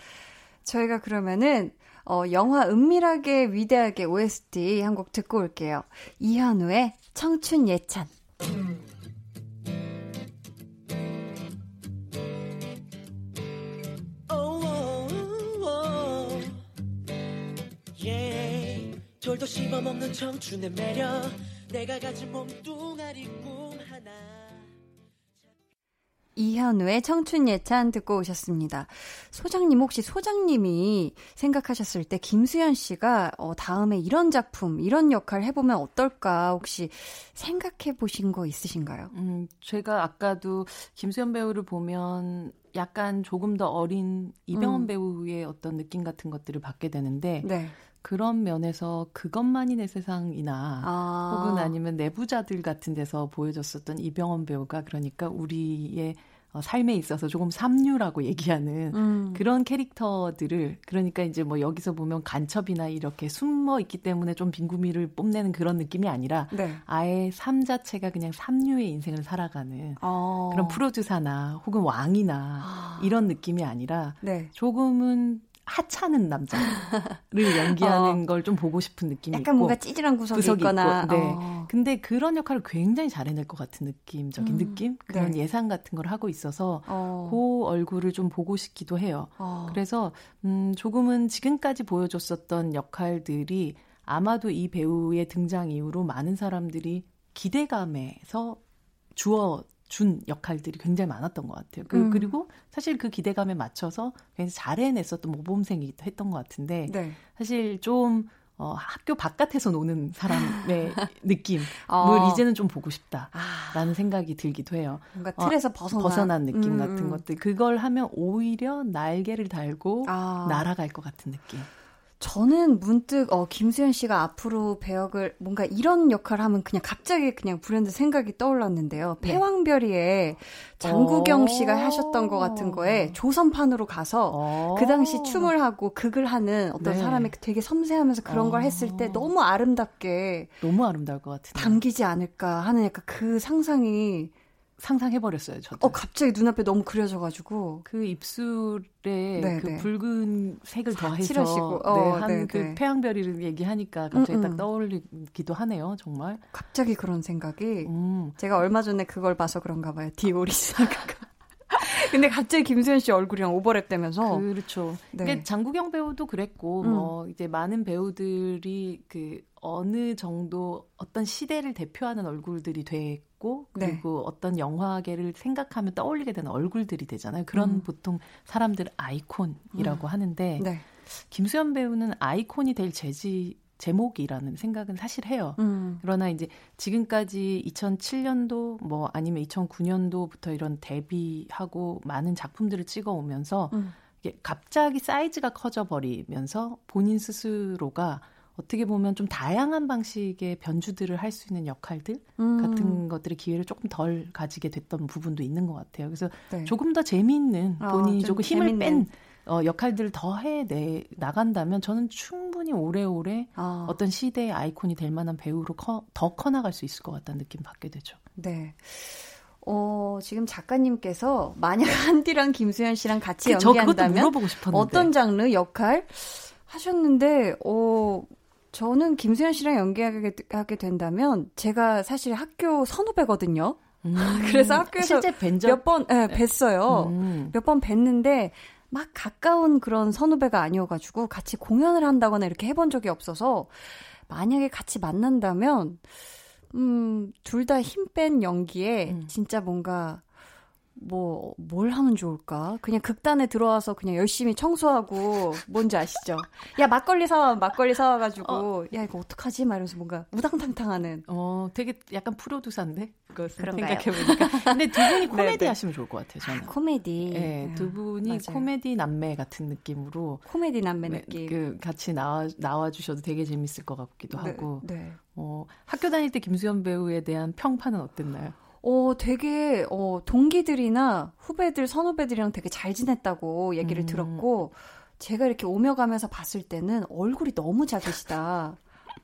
저희가 그러면은 어, 영화 은밀하게 위대하게 OST 한 곡 듣고 올게요. 이현우의 청춘 예찬. 돌도 씹어먹는 청춘의 매력 내가 가진 몸뚱아리 꿈 하나 이현우의 청춘 예찬 듣고 오셨습니다. 소장님 혹시 소장님이 생각하셨을 때 김수현 씨가 어, 다음에 이런 작품, 이런 역할 해보면 어떨까 혹시 생각해 보신 거 있으신가요? 음, 제가 아까도 김수현 배우를 보면 약간 조금 더 어린 이병헌 음. 배우의 어떤 느낌 같은 것들을 받게 되는데 네. 그런 면에서 그것만이 내 세상이나 아. 혹은 아니면 내부자들 같은 데서 보여줬었던 이병헌 배우가 그러니까 우리의 어, 삶에 있어서 조금 삼류라고 얘기하는 음. 그런 캐릭터들을 그러니까 이제 뭐 여기서 보면 간첩이나 이렇게 숨어 있기 때문에 좀 빈구미를 뽐내는 그런 느낌이 아니라 네. 아예 삶 자체가 그냥 삼류의 인생을 살아가는 어. 그런 프로듀사나 혹은 왕이나 아. 이런 느낌이 아니라 네. 조금은 하찮은 남자를 [laughs] 연기하는 어. 걸좀 보고 싶은 느낌이 약간 있고 뭔가 찌질한 구석이, 구석이 있거나 있고, 네. 어. 근데 그런 역할을 굉장히 잘해낼 것 같은 느낌적인 음. 느낌 그런 네. 예상 같은 걸 하고 있어서 어. 그 얼굴을 좀 보고 싶기도 해요. 어. 그래서 음 조금은 지금까지 보여줬었던 역할들이 아마도 이 배우의 등장 이후로 많은 사람들이 기대감에서 주어 준 역할들이 굉장히 많았던 것 같아요. 그, 음. 그리고 사실 그 기대감에 맞춰서 굉장히 잘 해냈었던 모범생이 했던 것 같은데 네. 사실 좀 어, 학교 바깥에서 노는 사람의 [laughs] 느낌을 어. 이제는 좀 보고 싶다라는 아. 생각이 들기도 해요. 뭔가 틀에서 어, 벗어난, 벗어난 느낌 음. 같은 것들. 그걸 하면 오히려 날개를 달고 아. 날아갈 것 같은 느낌. 저는 문득 어 김수현 씨가 앞으로 배역을 뭔가 이런 역할을 하면 그냥 갑자기 그냥 브랜드 생각이 떠올랐는데요. 네. 패왕별이에 장국영 어. 씨가 하셨던 것 같은 거에 조선판으로 가서 어. 그 당시 춤을 하고 극을 하는 어떤 네. 사람이 되게 섬세하면서 그런 걸 했을 때 어. 너무 아름답게 너무 아름다울 것 같은데 담기지 않을까 하는 약간 그 상상이 상상해버렸어요, 저도. 어, 갑자기 눈앞에 너무 그려져가지고. 그 입술에 네, 그 네. 붉은 색을 더해서. 칠하시고. 어, 네, 한그 네. 태양별이를 얘기하니까 갑자기 음, 음. 딱 떠올리기도 하네요, 정말. 갑자기 그런 생각이. 음. 제가 얼마 전에 그걸 봐서 그런가 봐요. 디오리사가. [laughs] 근데 갑자기 김수현 씨 얼굴이랑 오버랩 되면서 그렇죠. 네. 그러니까 장국영 배우도 그랬고 음. 뭐 이제 많은 배우들이 그 어느 정도 어떤 시대를 대표하는 얼굴들이 됐고 네. 그리고 네. 어떤 영화계를 생각하면 떠올리게 되는 얼굴들이 되잖아요. 그런 음. 보통 사람들 아이콘이라고 음. 하는데 네. 김수현 배우는 아이콘이 될 재지 제목이라는 생각은 사실 해요. 음. 그러나 이제 지금까지 2007년도 뭐 아니면 2009년도부터 이런 데뷔하고 많은 작품들을 찍어 오면서 음. 이게 갑자기 사이즈가 커져 버리면서 본인 스스로가 어떻게 보면 좀 다양한 방식의 변주들을 할 수 있는 역할들 음. 같은 것들의 기회를 조금 덜 가지게 됐던 부분도 있는 것 같아요. 그래서 네. 조금 더 재미있는 아, 본인이 어, 조금 힘을 재밌는. 뺀 어, 역할들을 더 해내 나간다면 저는 충분히 오래오래 아. 어떤 시대의 아이콘이 될 만한 배우로 커, 더 커나갈 수 있을 것 같다는 느낌 받게 되죠. 네. 어, 지금 작가님께서 만약 [laughs] 한디랑 김수현 씨랑 같이 그, 연기한다면 어떤 장르 역할 하셨는데 어 저는 김수현 씨랑 연기하게 하게 된다면 제가 사실 학교 선후배거든요. 음, [laughs] 그래서 학교에서 몇 번, 예, 네, 뵀어요. 음. 몇번 뵀는데 막 가까운 그런 선후배가 아니어가지고 같이 공연을 한다거나 이렇게 해본 적이 없어서 만약에 같이 만난다면 음, 둘 다 힘 뺀 연기에 음. 진짜 뭔가 뭐, 뭘 하면 좋을까? 그냥 극단에 들어와서 그냥 열심히 청소하고, 뭔지 아시죠? 야, 막걸리 사와, 막걸리 사와가지고, 어. 야, 이거 어떡하지? 막 이러면서 뭔가 우당탕탕 하는. 어, 되게 약간 프로듀서인데? 그거 생각해보니까. 근데 두 분이 [laughs] 코미디 네, 네. 하시면 좋을 것 같아요, 저는. 아, 코미디. 네, 두 분이 맞아요. 코미디 남매 같은 느낌으로. 코미디 남매 네, 느낌. 그, 같이 나와, 나와주셔도 되게 재밌을 것 같기도 네, 하고. 네. 어, 학교 다닐 때 김수현 배우에 대한 평판은 어땠나요? 어, 되게, 어, 동기들이나 후배들, 선후배들이랑 되게 잘 지냈다고 얘기를 음. 들었고, 제가 이렇게 오며 가면서 봤을 때는 얼굴이 너무 작으시다.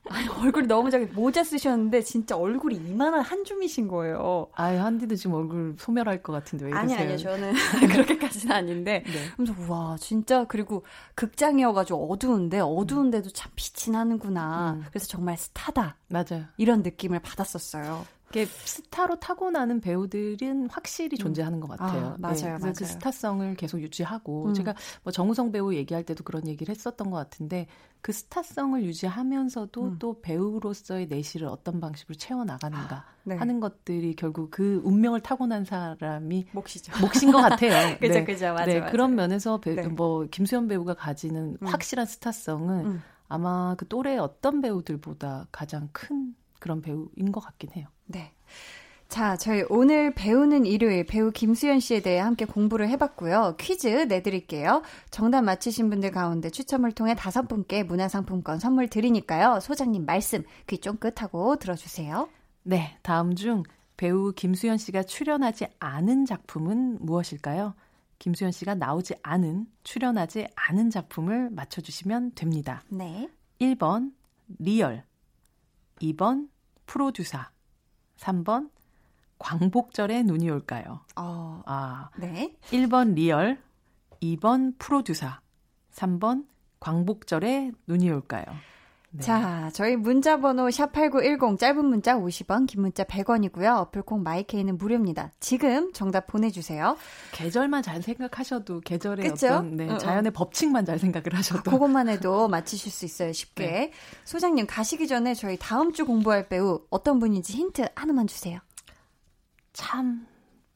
[laughs] 아니, 얼굴이 너무 작게 모자 쓰셨는데 진짜 얼굴이 이만한 한 줌이신 거예요. 아유, 한디도 지금 얼굴 소멸할 것 같은데 왜 이러세요? 아니, 아니요. 저는 [laughs] 그렇게까지는 아닌데. 네. 그래서 와, 진짜 그리고 극장이어 가지고 어두운데 어두운데도 참 빛이 나는구나. 음. 그래서 정말 스타다. 맞아요. 이런 느낌을 받았었어요. 이게 스타로 타고나는 배우들은 확실히 음. 존재하는 것 같아요. 아, 맞아요, 네, 맞아요. 그 스타성을 계속 유지하고 음. 제가 뭐 정우성 배우 얘기할 때도 그런 얘기를 했었던 것 같은데 그 스타성을 유지하면서도 음. 또 배우로서의 내실을 어떤 방식으로 채워 나가는가 아, 네. 하는 것들이 결국 그 운명을 타고난 사람이 몫이죠. 몫인 것 같아요. [laughs] 그죠, 네. 그죠, 맞아요. 네, 맞아. 그런 면에서 배, 네. 뭐 김수현 배우가 가지는 음. 확실한 스타성은 음. 아마 그 또래 어떤 배우들보다 가장 큰 그런 배우인 것 같긴 해요. 네. 자, 저희 오늘 배우는 일요일 배우 김수현 씨에 대해 함께 공부를 해봤고요. 퀴즈 내드릴게요. 정답 맞히신 분들 가운데 추첨을 통해 다섯 분께 문화상품권 선물 드리니까요. 소장님 말씀 귀 쫑긋하고 들어주세요. 네, 다음 중 배우 김수현 씨가 출연하지 않은 작품은 무엇일까요? 김수현 씨가 나오지 않은, 출연하지 않은 작품을 맞춰주시면 됩니다. 네. 1번, 리얼. 2번, 프로듀사. 3번 광복절에 눈이 올까요? 어, 아, 네. 1번 리얼, 2번 프로듀사, 3번 광복절에 눈이 올까요? 네. 자, 저희 문자 번호 샵8910 짧은 문자 50원, 긴 문자 100원이고요. 어플 콩 마이케이는 무료입니다. 지금 정답 보내 주세요. 계절만 잘 생각하셔도 계절의 그쵸? 어떤 네. 자연의 법칙만 잘 생각을 하셔도 아, 그것만 해도 [laughs] 맞히실 수 있어요. 쉽게. 네. 소장님 가시기 전에 저희 다음 주 공부할 배우 어떤 분인지 힌트 하나만 주세요. 참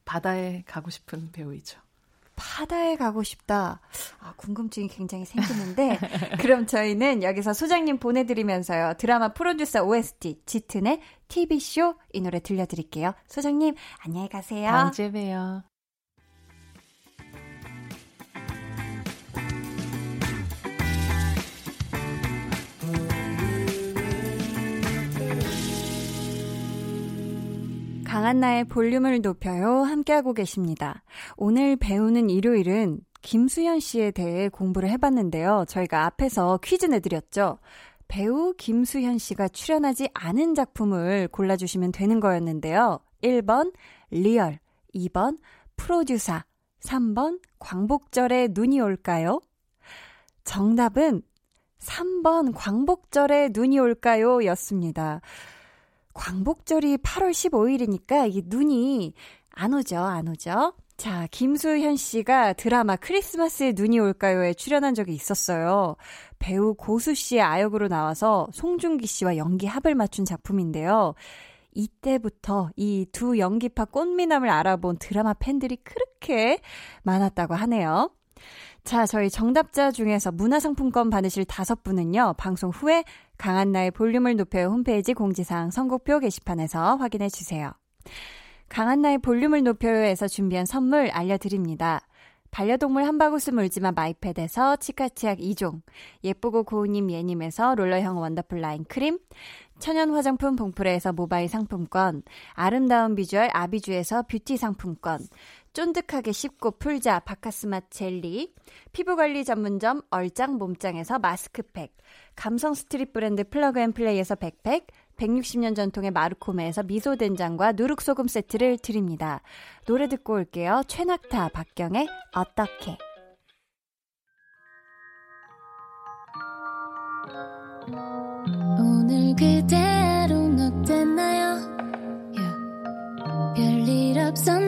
바다에 가고 싶은 배우이죠. 바다에 가고 싶다. 아, 궁금증이 굉장히 생기는데. [laughs] 그럼 저희는 여기서 소장님 보내드리면서요. 드라마 프로듀서 OST, 짙은의 TV쇼 이 노래 들려드릴게요. 소장님, 안녕히 가세요. 다음 주에 봬요. 강한나의 볼륨을 높여요. 함께하고 계십니다. 오늘 배우는 일요일은 김수현 씨에 대해 공부를 해봤는데요. 저희가 앞에서 퀴즈 내드렸죠. 배우 김수현 씨가 출연하지 않은 작품을 골라주시면 되는 거였는데요. 1번 리얼, 2번 프로듀사, 3번 광복절에 눈이 올까요? 정답은 3번 광복절에 눈이 올까요? 였습니다. 광복절이 8월 15일이니까 이 눈이 안 오죠, 안 오죠? 자, 김수현 씨가 드라마 크리스마스에 눈이 올까요에 출연한 적이 있었어요. 배우 고수 씨의 아역으로 나와서 송중기 씨와 연기 합을 맞춘 작품인데요. 이때부터 이 두 연기파 꽃미남을 알아본 드라마 팬들이 그렇게 많았다고 하네요. 자, 저희 정답자 중에서 문화상품권 받으실 다섯 분은요, 방송 후에 강한나의 볼륨을 높여 홈페이지 공지사항 선곡표 게시판에서 확인해 주세요. 강한나의 볼륨을 높여요에서 준비한 선물 알려드립니다. 반려동물 한바구스 물지마 마이패드에서 치카치약 2종, 예쁘고 고운님 예님에서 롤러형 원더풀 라인 크림, 천연 화장품 봉프레에서 모바일 상품권, 아름다운 비주얼 아비주에서 뷰티 상품권, 쫀득하게 씹고 풀자 박카스맛 젤리, 피부관리 전문점 얼짱 몸짱에서 마스크팩, 감성 street 브랜드 플러그앤플레이에서 백팩, 160년 전통의 마르코메에서 미소된장과 누룩소금 세트를 드립니다. 노래 듣고 올게요. 최낙타 박경의 어떻게 오늘 그대 하루는 어땠나요? Yeah. 별일 없었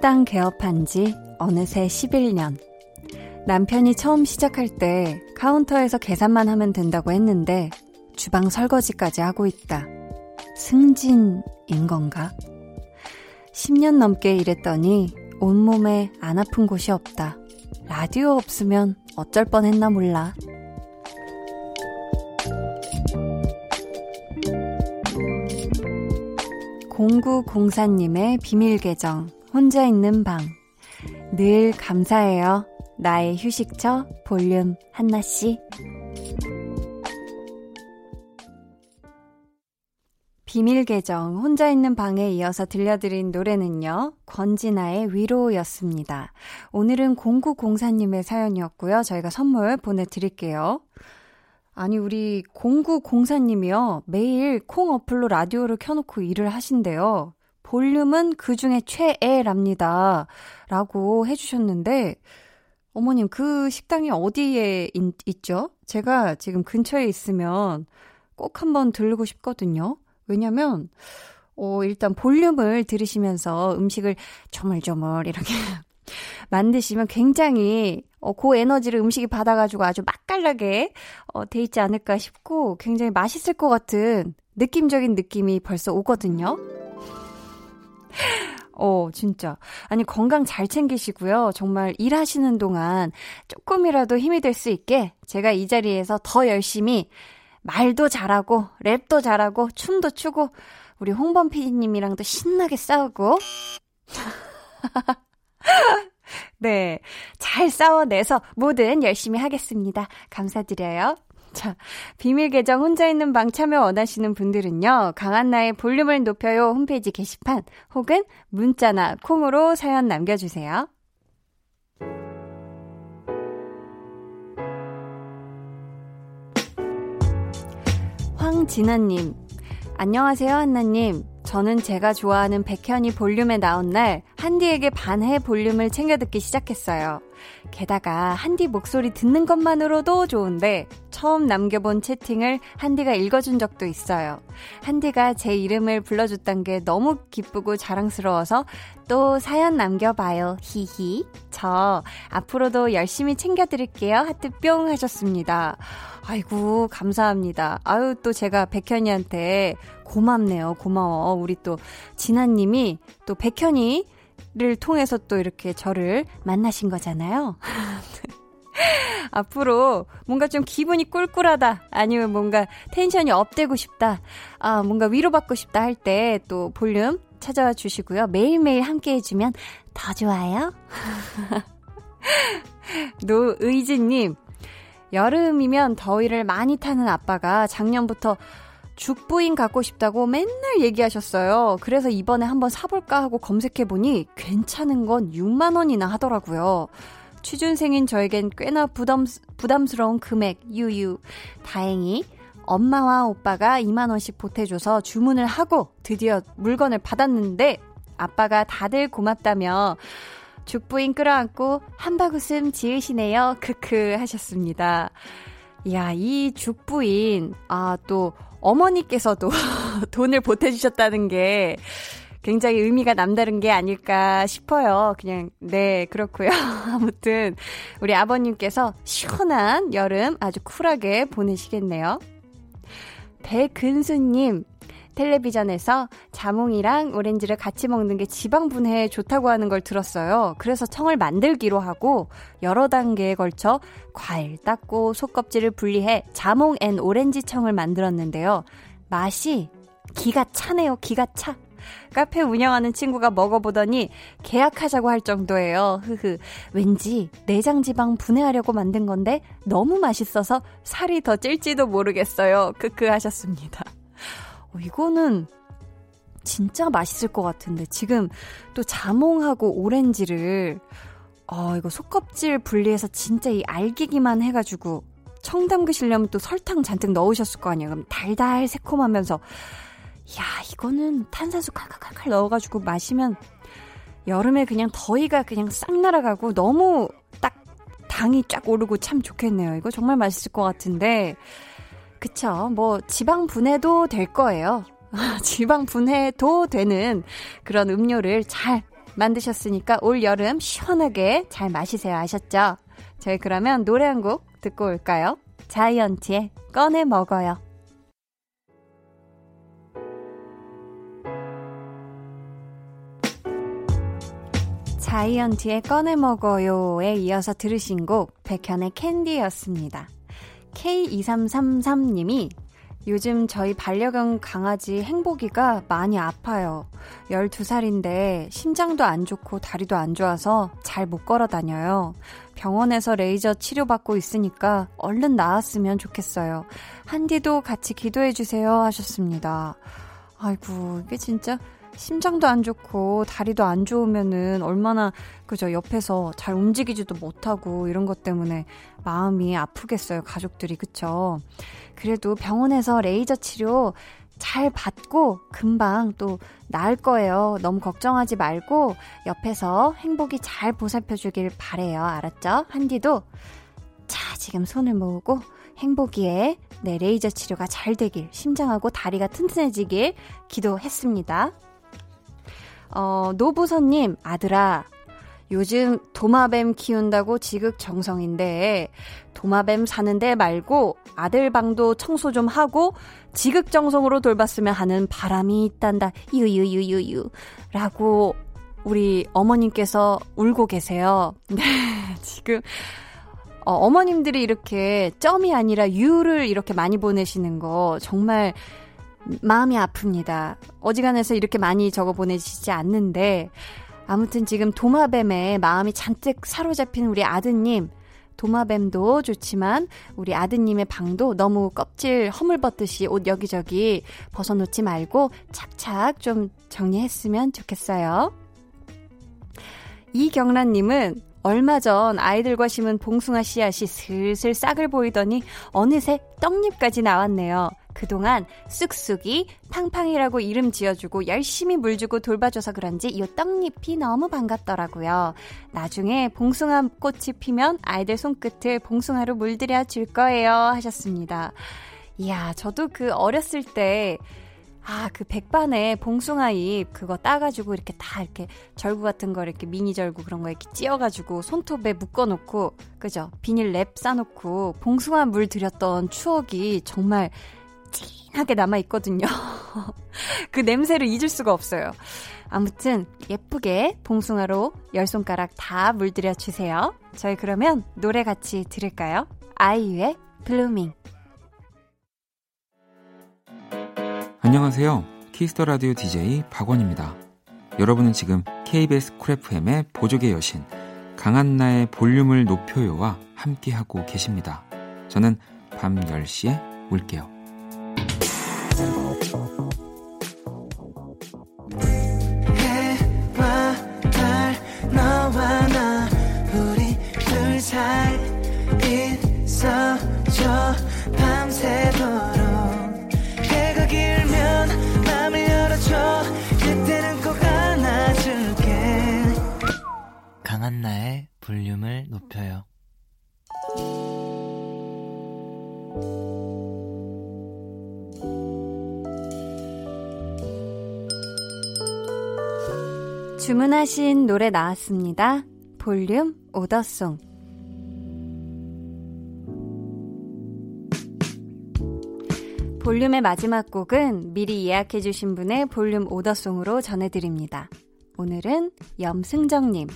식당 개업한 지 어느새 11년. 남편이 처음 시작할 때 카운터에서 계산만 하면 된다고 했는데 주방 설거지까지 하고 있다. 승진인 건가? 10년 넘게 일했더니 온몸에 안 아픈 곳이 없다. 라디오 없으면 어쩔 뻔 했나 몰라. 공구공사님의 비밀 계정 혼자 있는 방. 늘 감사해요. 나의 휴식처 볼륨 한나씨. 비밀 계정 혼자 있는 방에 이어서 들려드린 노래는요. 권진아의 위로였습니다. 오늘은 0904님의 사연이었고요. 저희가 선물 보내드릴게요. 아니 우리 0904님이요. 매일 콩 어플로 라디오를 켜놓고 일을 하신대요. 볼륨은 그 중에 최애랍니다. 라고 해주셨는데, 어머님, 그 식당이 어디에 있, 있죠? 제가 지금 근처에 있으면 꼭 한번 들르고 싶거든요. 왜냐면, 어, 일단 볼륨을 들으시면서 음식을 조물조물 이렇게 [laughs] 만드시면 굉장히 어, 그 에너지를 음식이 받아가지고 아주 맛깔나게 어, 돼 있지 않을까 싶고 굉장히 맛있을 것 같은 느낌적인 느낌이 벌써 오거든요. 어, 진짜. 아니, 건강 잘 챙기시고요. 정말 일하시는 동안 조금이라도 힘이 될 수 있게 제가 이 자리에서 더 열심히 말도 잘하고, 랩도 잘하고, 춤도 추고, 우리 홍범 PD님이랑도 신나게 싸우고. [laughs] 네. 잘 싸워내서 뭐든 열심히 하겠습니다. 감사드려요. 자, 비밀 계정 혼자 있는 방 참여 원하시는 분들은요, 강한나의 볼륨을 높여요 홈페이지 게시판 혹은 문자나 콩으로 사연 남겨주세요. 황진아님, 안녕하세요, 한나님. 저는 제가 좋아하는 백현이 볼륨에 나온 날 한디에게 반해 볼륨을 챙겨 듣기 시작했어요. 게다가 한디 목소리 듣는 것만으로도 좋은데 처음 남겨본 채팅을 한디가 읽어준 적도 있어요. 한디가 제 이름을 불러줬단 게 너무 기쁘고 자랑스러워서 또 사연 남겨봐요. 히히. 저 앞으로도 열심히 챙겨드릴게요. 하트 뿅 하셨습니다. 아이고, 감사합니다. 아유, 또 제가 백현이한테 고맙네요. 고마워. 우리 또 진아님이 또 백현이 를 통해서 또 이렇게 저를 만나신 거잖아요. [laughs] 앞으로 뭔가 좀 기분이 꿀꿀하다, 아니면 뭔가 텐션이 업되고 싶다, 아, 뭔가 위로받고 싶다 할 때 또 볼륨 찾아와 주시고요. 매일매일 함께 해주면 더 좋아요. [laughs] 노의진님, 여름이면 더위를 많이 타는 아빠가 작년부터 죽부인 갖고 싶다고 맨날 얘기하셨어요. 그래서 이번에 한번 사볼까 하고 검색해보니 괜찮은 건 6만원이나 하더라고요. 취준생인 저에겐 꽤나 부담, 부담스러운 금액, 유유. 다행히 엄마와 오빠가 2만원씩 보태줘서 주문을 하고 드디어 물건을 받았는데 아빠가 다들 고맙다며 죽부인 끌어안고 한바구음 지으시네요. 크크 하셨습니다. 이야, 이 죽부인, 아, 또, 어머니께서도 [laughs] 돈을 보태주셨다는 게 굉장히 의미가 남다른 게 아닐까 싶어요. 그냥, 네, 그렇고요. [laughs] 아무튼, 우리 아버님께서 시원한 여름 아주 쿨하게 보내시겠네요. 배근수님, 텔레비전에서 자몽이랑 오렌지를 같이 먹는 게 지방 분해에 좋다고 하는 걸 들었어요. 그래서 청을 만들기로 하고 여러 단계에 걸쳐 과일 닦고 속껍질을 분리해 자몽 and 오렌지 청을 만들었는데요. 맛이 기가 차네요. 기가 차. 카페 운영하는 친구가 먹어보더니 계약하자고 할 정도예요. 흐흐. 왠지 내장 지방 분해하려고 만든 건데 너무 맛있어서 살이 더 찔지도 모르겠어요. 크크 하셨습니다. 어, 이거는 진짜 맛있을 것 같은데 지금 또 자몽하고 오렌지를 어 이거 속껍질 분리해서 진짜 이 알기기만 해가지고 청 담그시려면 또 설탕 잔뜩 넣으셨을 거 아니에요. 그럼 달달 새콤하면서 야 이거는 탄산수 칼칼칼칼 넣어가지고 마시면 여름에 그냥 더위가 그냥 싹 날아가고 너무 딱 당이 쫙 오르고 참 좋겠네요. 이거 정말 맛있을 것 같은데 그쵸. 뭐, 지방 분해도 될 거예요. [laughs] 지방 분해도 되는 그런 음료를 잘 만드셨으니까 올 여름 시원하게 잘 마시세요. 아셨죠? 저희 그러면 노래 한 곡 듣고 올까요? 자이언티의 꺼내 먹어요. 자이언티의 꺼내 먹어요에 이어서 들으신 곡 백현의 캔디였습니다. K2333님이 요즘 저희 반려견 강아지 행복이가 많이 아파요. 12살인데 심장도 안 좋고 다리도 안 좋아서 잘 못 걸어 다녀요. 병원에서 레이저 치료받고 있으니까 얼른 나았으면 좋겠어요. 한디도 같이 기도해주세요 하셨습니다. 아이고, 이게 진짜 심장도 안 좋고 다리도 안 좋으면은 얼마나 그죠 옆에서 잘 움직이지도 못하고 이런 것 때문에 마음이 아프겠어요 가족들이 그쵸 그래도 병원에서 레이저 치료 잘 받고 금방 또 나을 거예요. 너무 걱정하지 말고 옆에서 행복이 잘 보살펴 주길 바래요. 알았죠? 한디도 자, 지금 손을 모으고 행복이의 네, 레이저 치료가 잘 되길, 심장하고 다리가 튼튼해지길 기도했습니다. 어, 노부선님, 아들아, 요즘 도마뱀 키운다고 지극정성인데, 도마뱀 사는데 말고 아들 방도 청소 좀 하고 지극정성으로 돌봤으면 하는 바람이 있단다. 유유유유유. 라고 우리 어머님께서 울고 계세요. [laughs] 네, 지금, 어, 어머님들이 이렇게 점이 아니라 유를 이렇게 많이 보내시는 거 정말 마음이 아픕니다. 어지간해서 이렇게 많이 적어 보내시지 않는데, 아무튼 지금 도마뱀에 마음이 잔뜩 사로잡힌 우리 아드님, 도마뱀도 좋지만 우리 아드님의 방도 너무 껍질 허물벗듯이 옷 여기저기 벗어놓지 말고 착착 좀 정리했으면 좋겠어요. 이경란님은 얼마 전 아이들과 심은 봉숭아 씨앗이 슬슬 싹을 보이더니 어느새 떡잎까지 나왔네요. 그동안 쑥쑥이 팡팡이라고 이름 지어주고 열심히 물 주고 돌봐줘서 그런지 이 떡잎이 너무 반갑더라고요. 나중에 봉숭아 꽃이 피면 아이들 손끝을 봉숭아로 물들여 줄 거예요. 하셨습니다. 이야, 저도 그 어렸을 때 아, 그 백반에 봉숭아 잎 그거 따가지고 이렇게 다 이렇게 절구 같은 거 이렇게 미니 절구 그런 거 이렇게 찧어가지고 손톱에 묶어놓고 그죠? 비닐 랩 싸놓고 봉숭아 물 들였던 추억이 정말 찐하게 남아있거든요. [laughs] 그 냄새를 잊을 수가 없어요. 아무튼 예쁘게 봉숭아로 열 손가락 다 물들여 주세요. 저희 그러면 노래 같이 들을까요? 아이유의 Blueming. 안녕하세요. Kiss the Radio DJ 박원입니다. 여러분은 지금 KBS 쿨 FM의 보조개 여신 강한나의 볼륨을 높여요와 함께하고 계십니다. 저는 밤 10시에 올게요. 강한나의 볼륨을 높여요. 주문하신 노래 나왔습니다. 볼륨 오더송. 볼륨의 마지막 곡은 미리 예약해주신 분의 볼륨 오더송으로 전해드립니다. 오늘은 염승정님.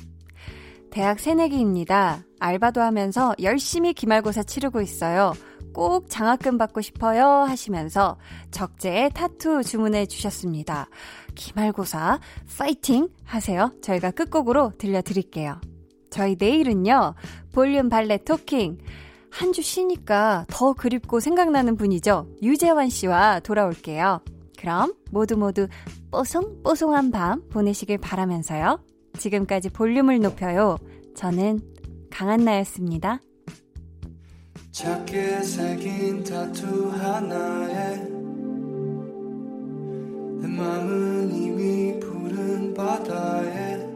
대학 새내기입니다. 알바도 하면서 열심히 기말고사 치르고 있어요. 꼭 장학금 받고 싶어요 하시면서 적재에 타투 주문해 주셨습니다. 기말고사 파이팅 하세요. 저희가 끝곡으로 들려드릴게요. 저희 내일은요. 볼륨 발레 토킹. 한 주 쉬니까 더 그립고 생각나는 분이죠. 유재환 씨와 돌아올게요. 그럼 모두 모두 뽀송뽀송한 밤 보내시길 바라면서요. 지금까지 볼륨을 높여요. 저는 강한나였습니다. 작게 새긴 타투 하나에 내 맘은 이미 푸른 바다에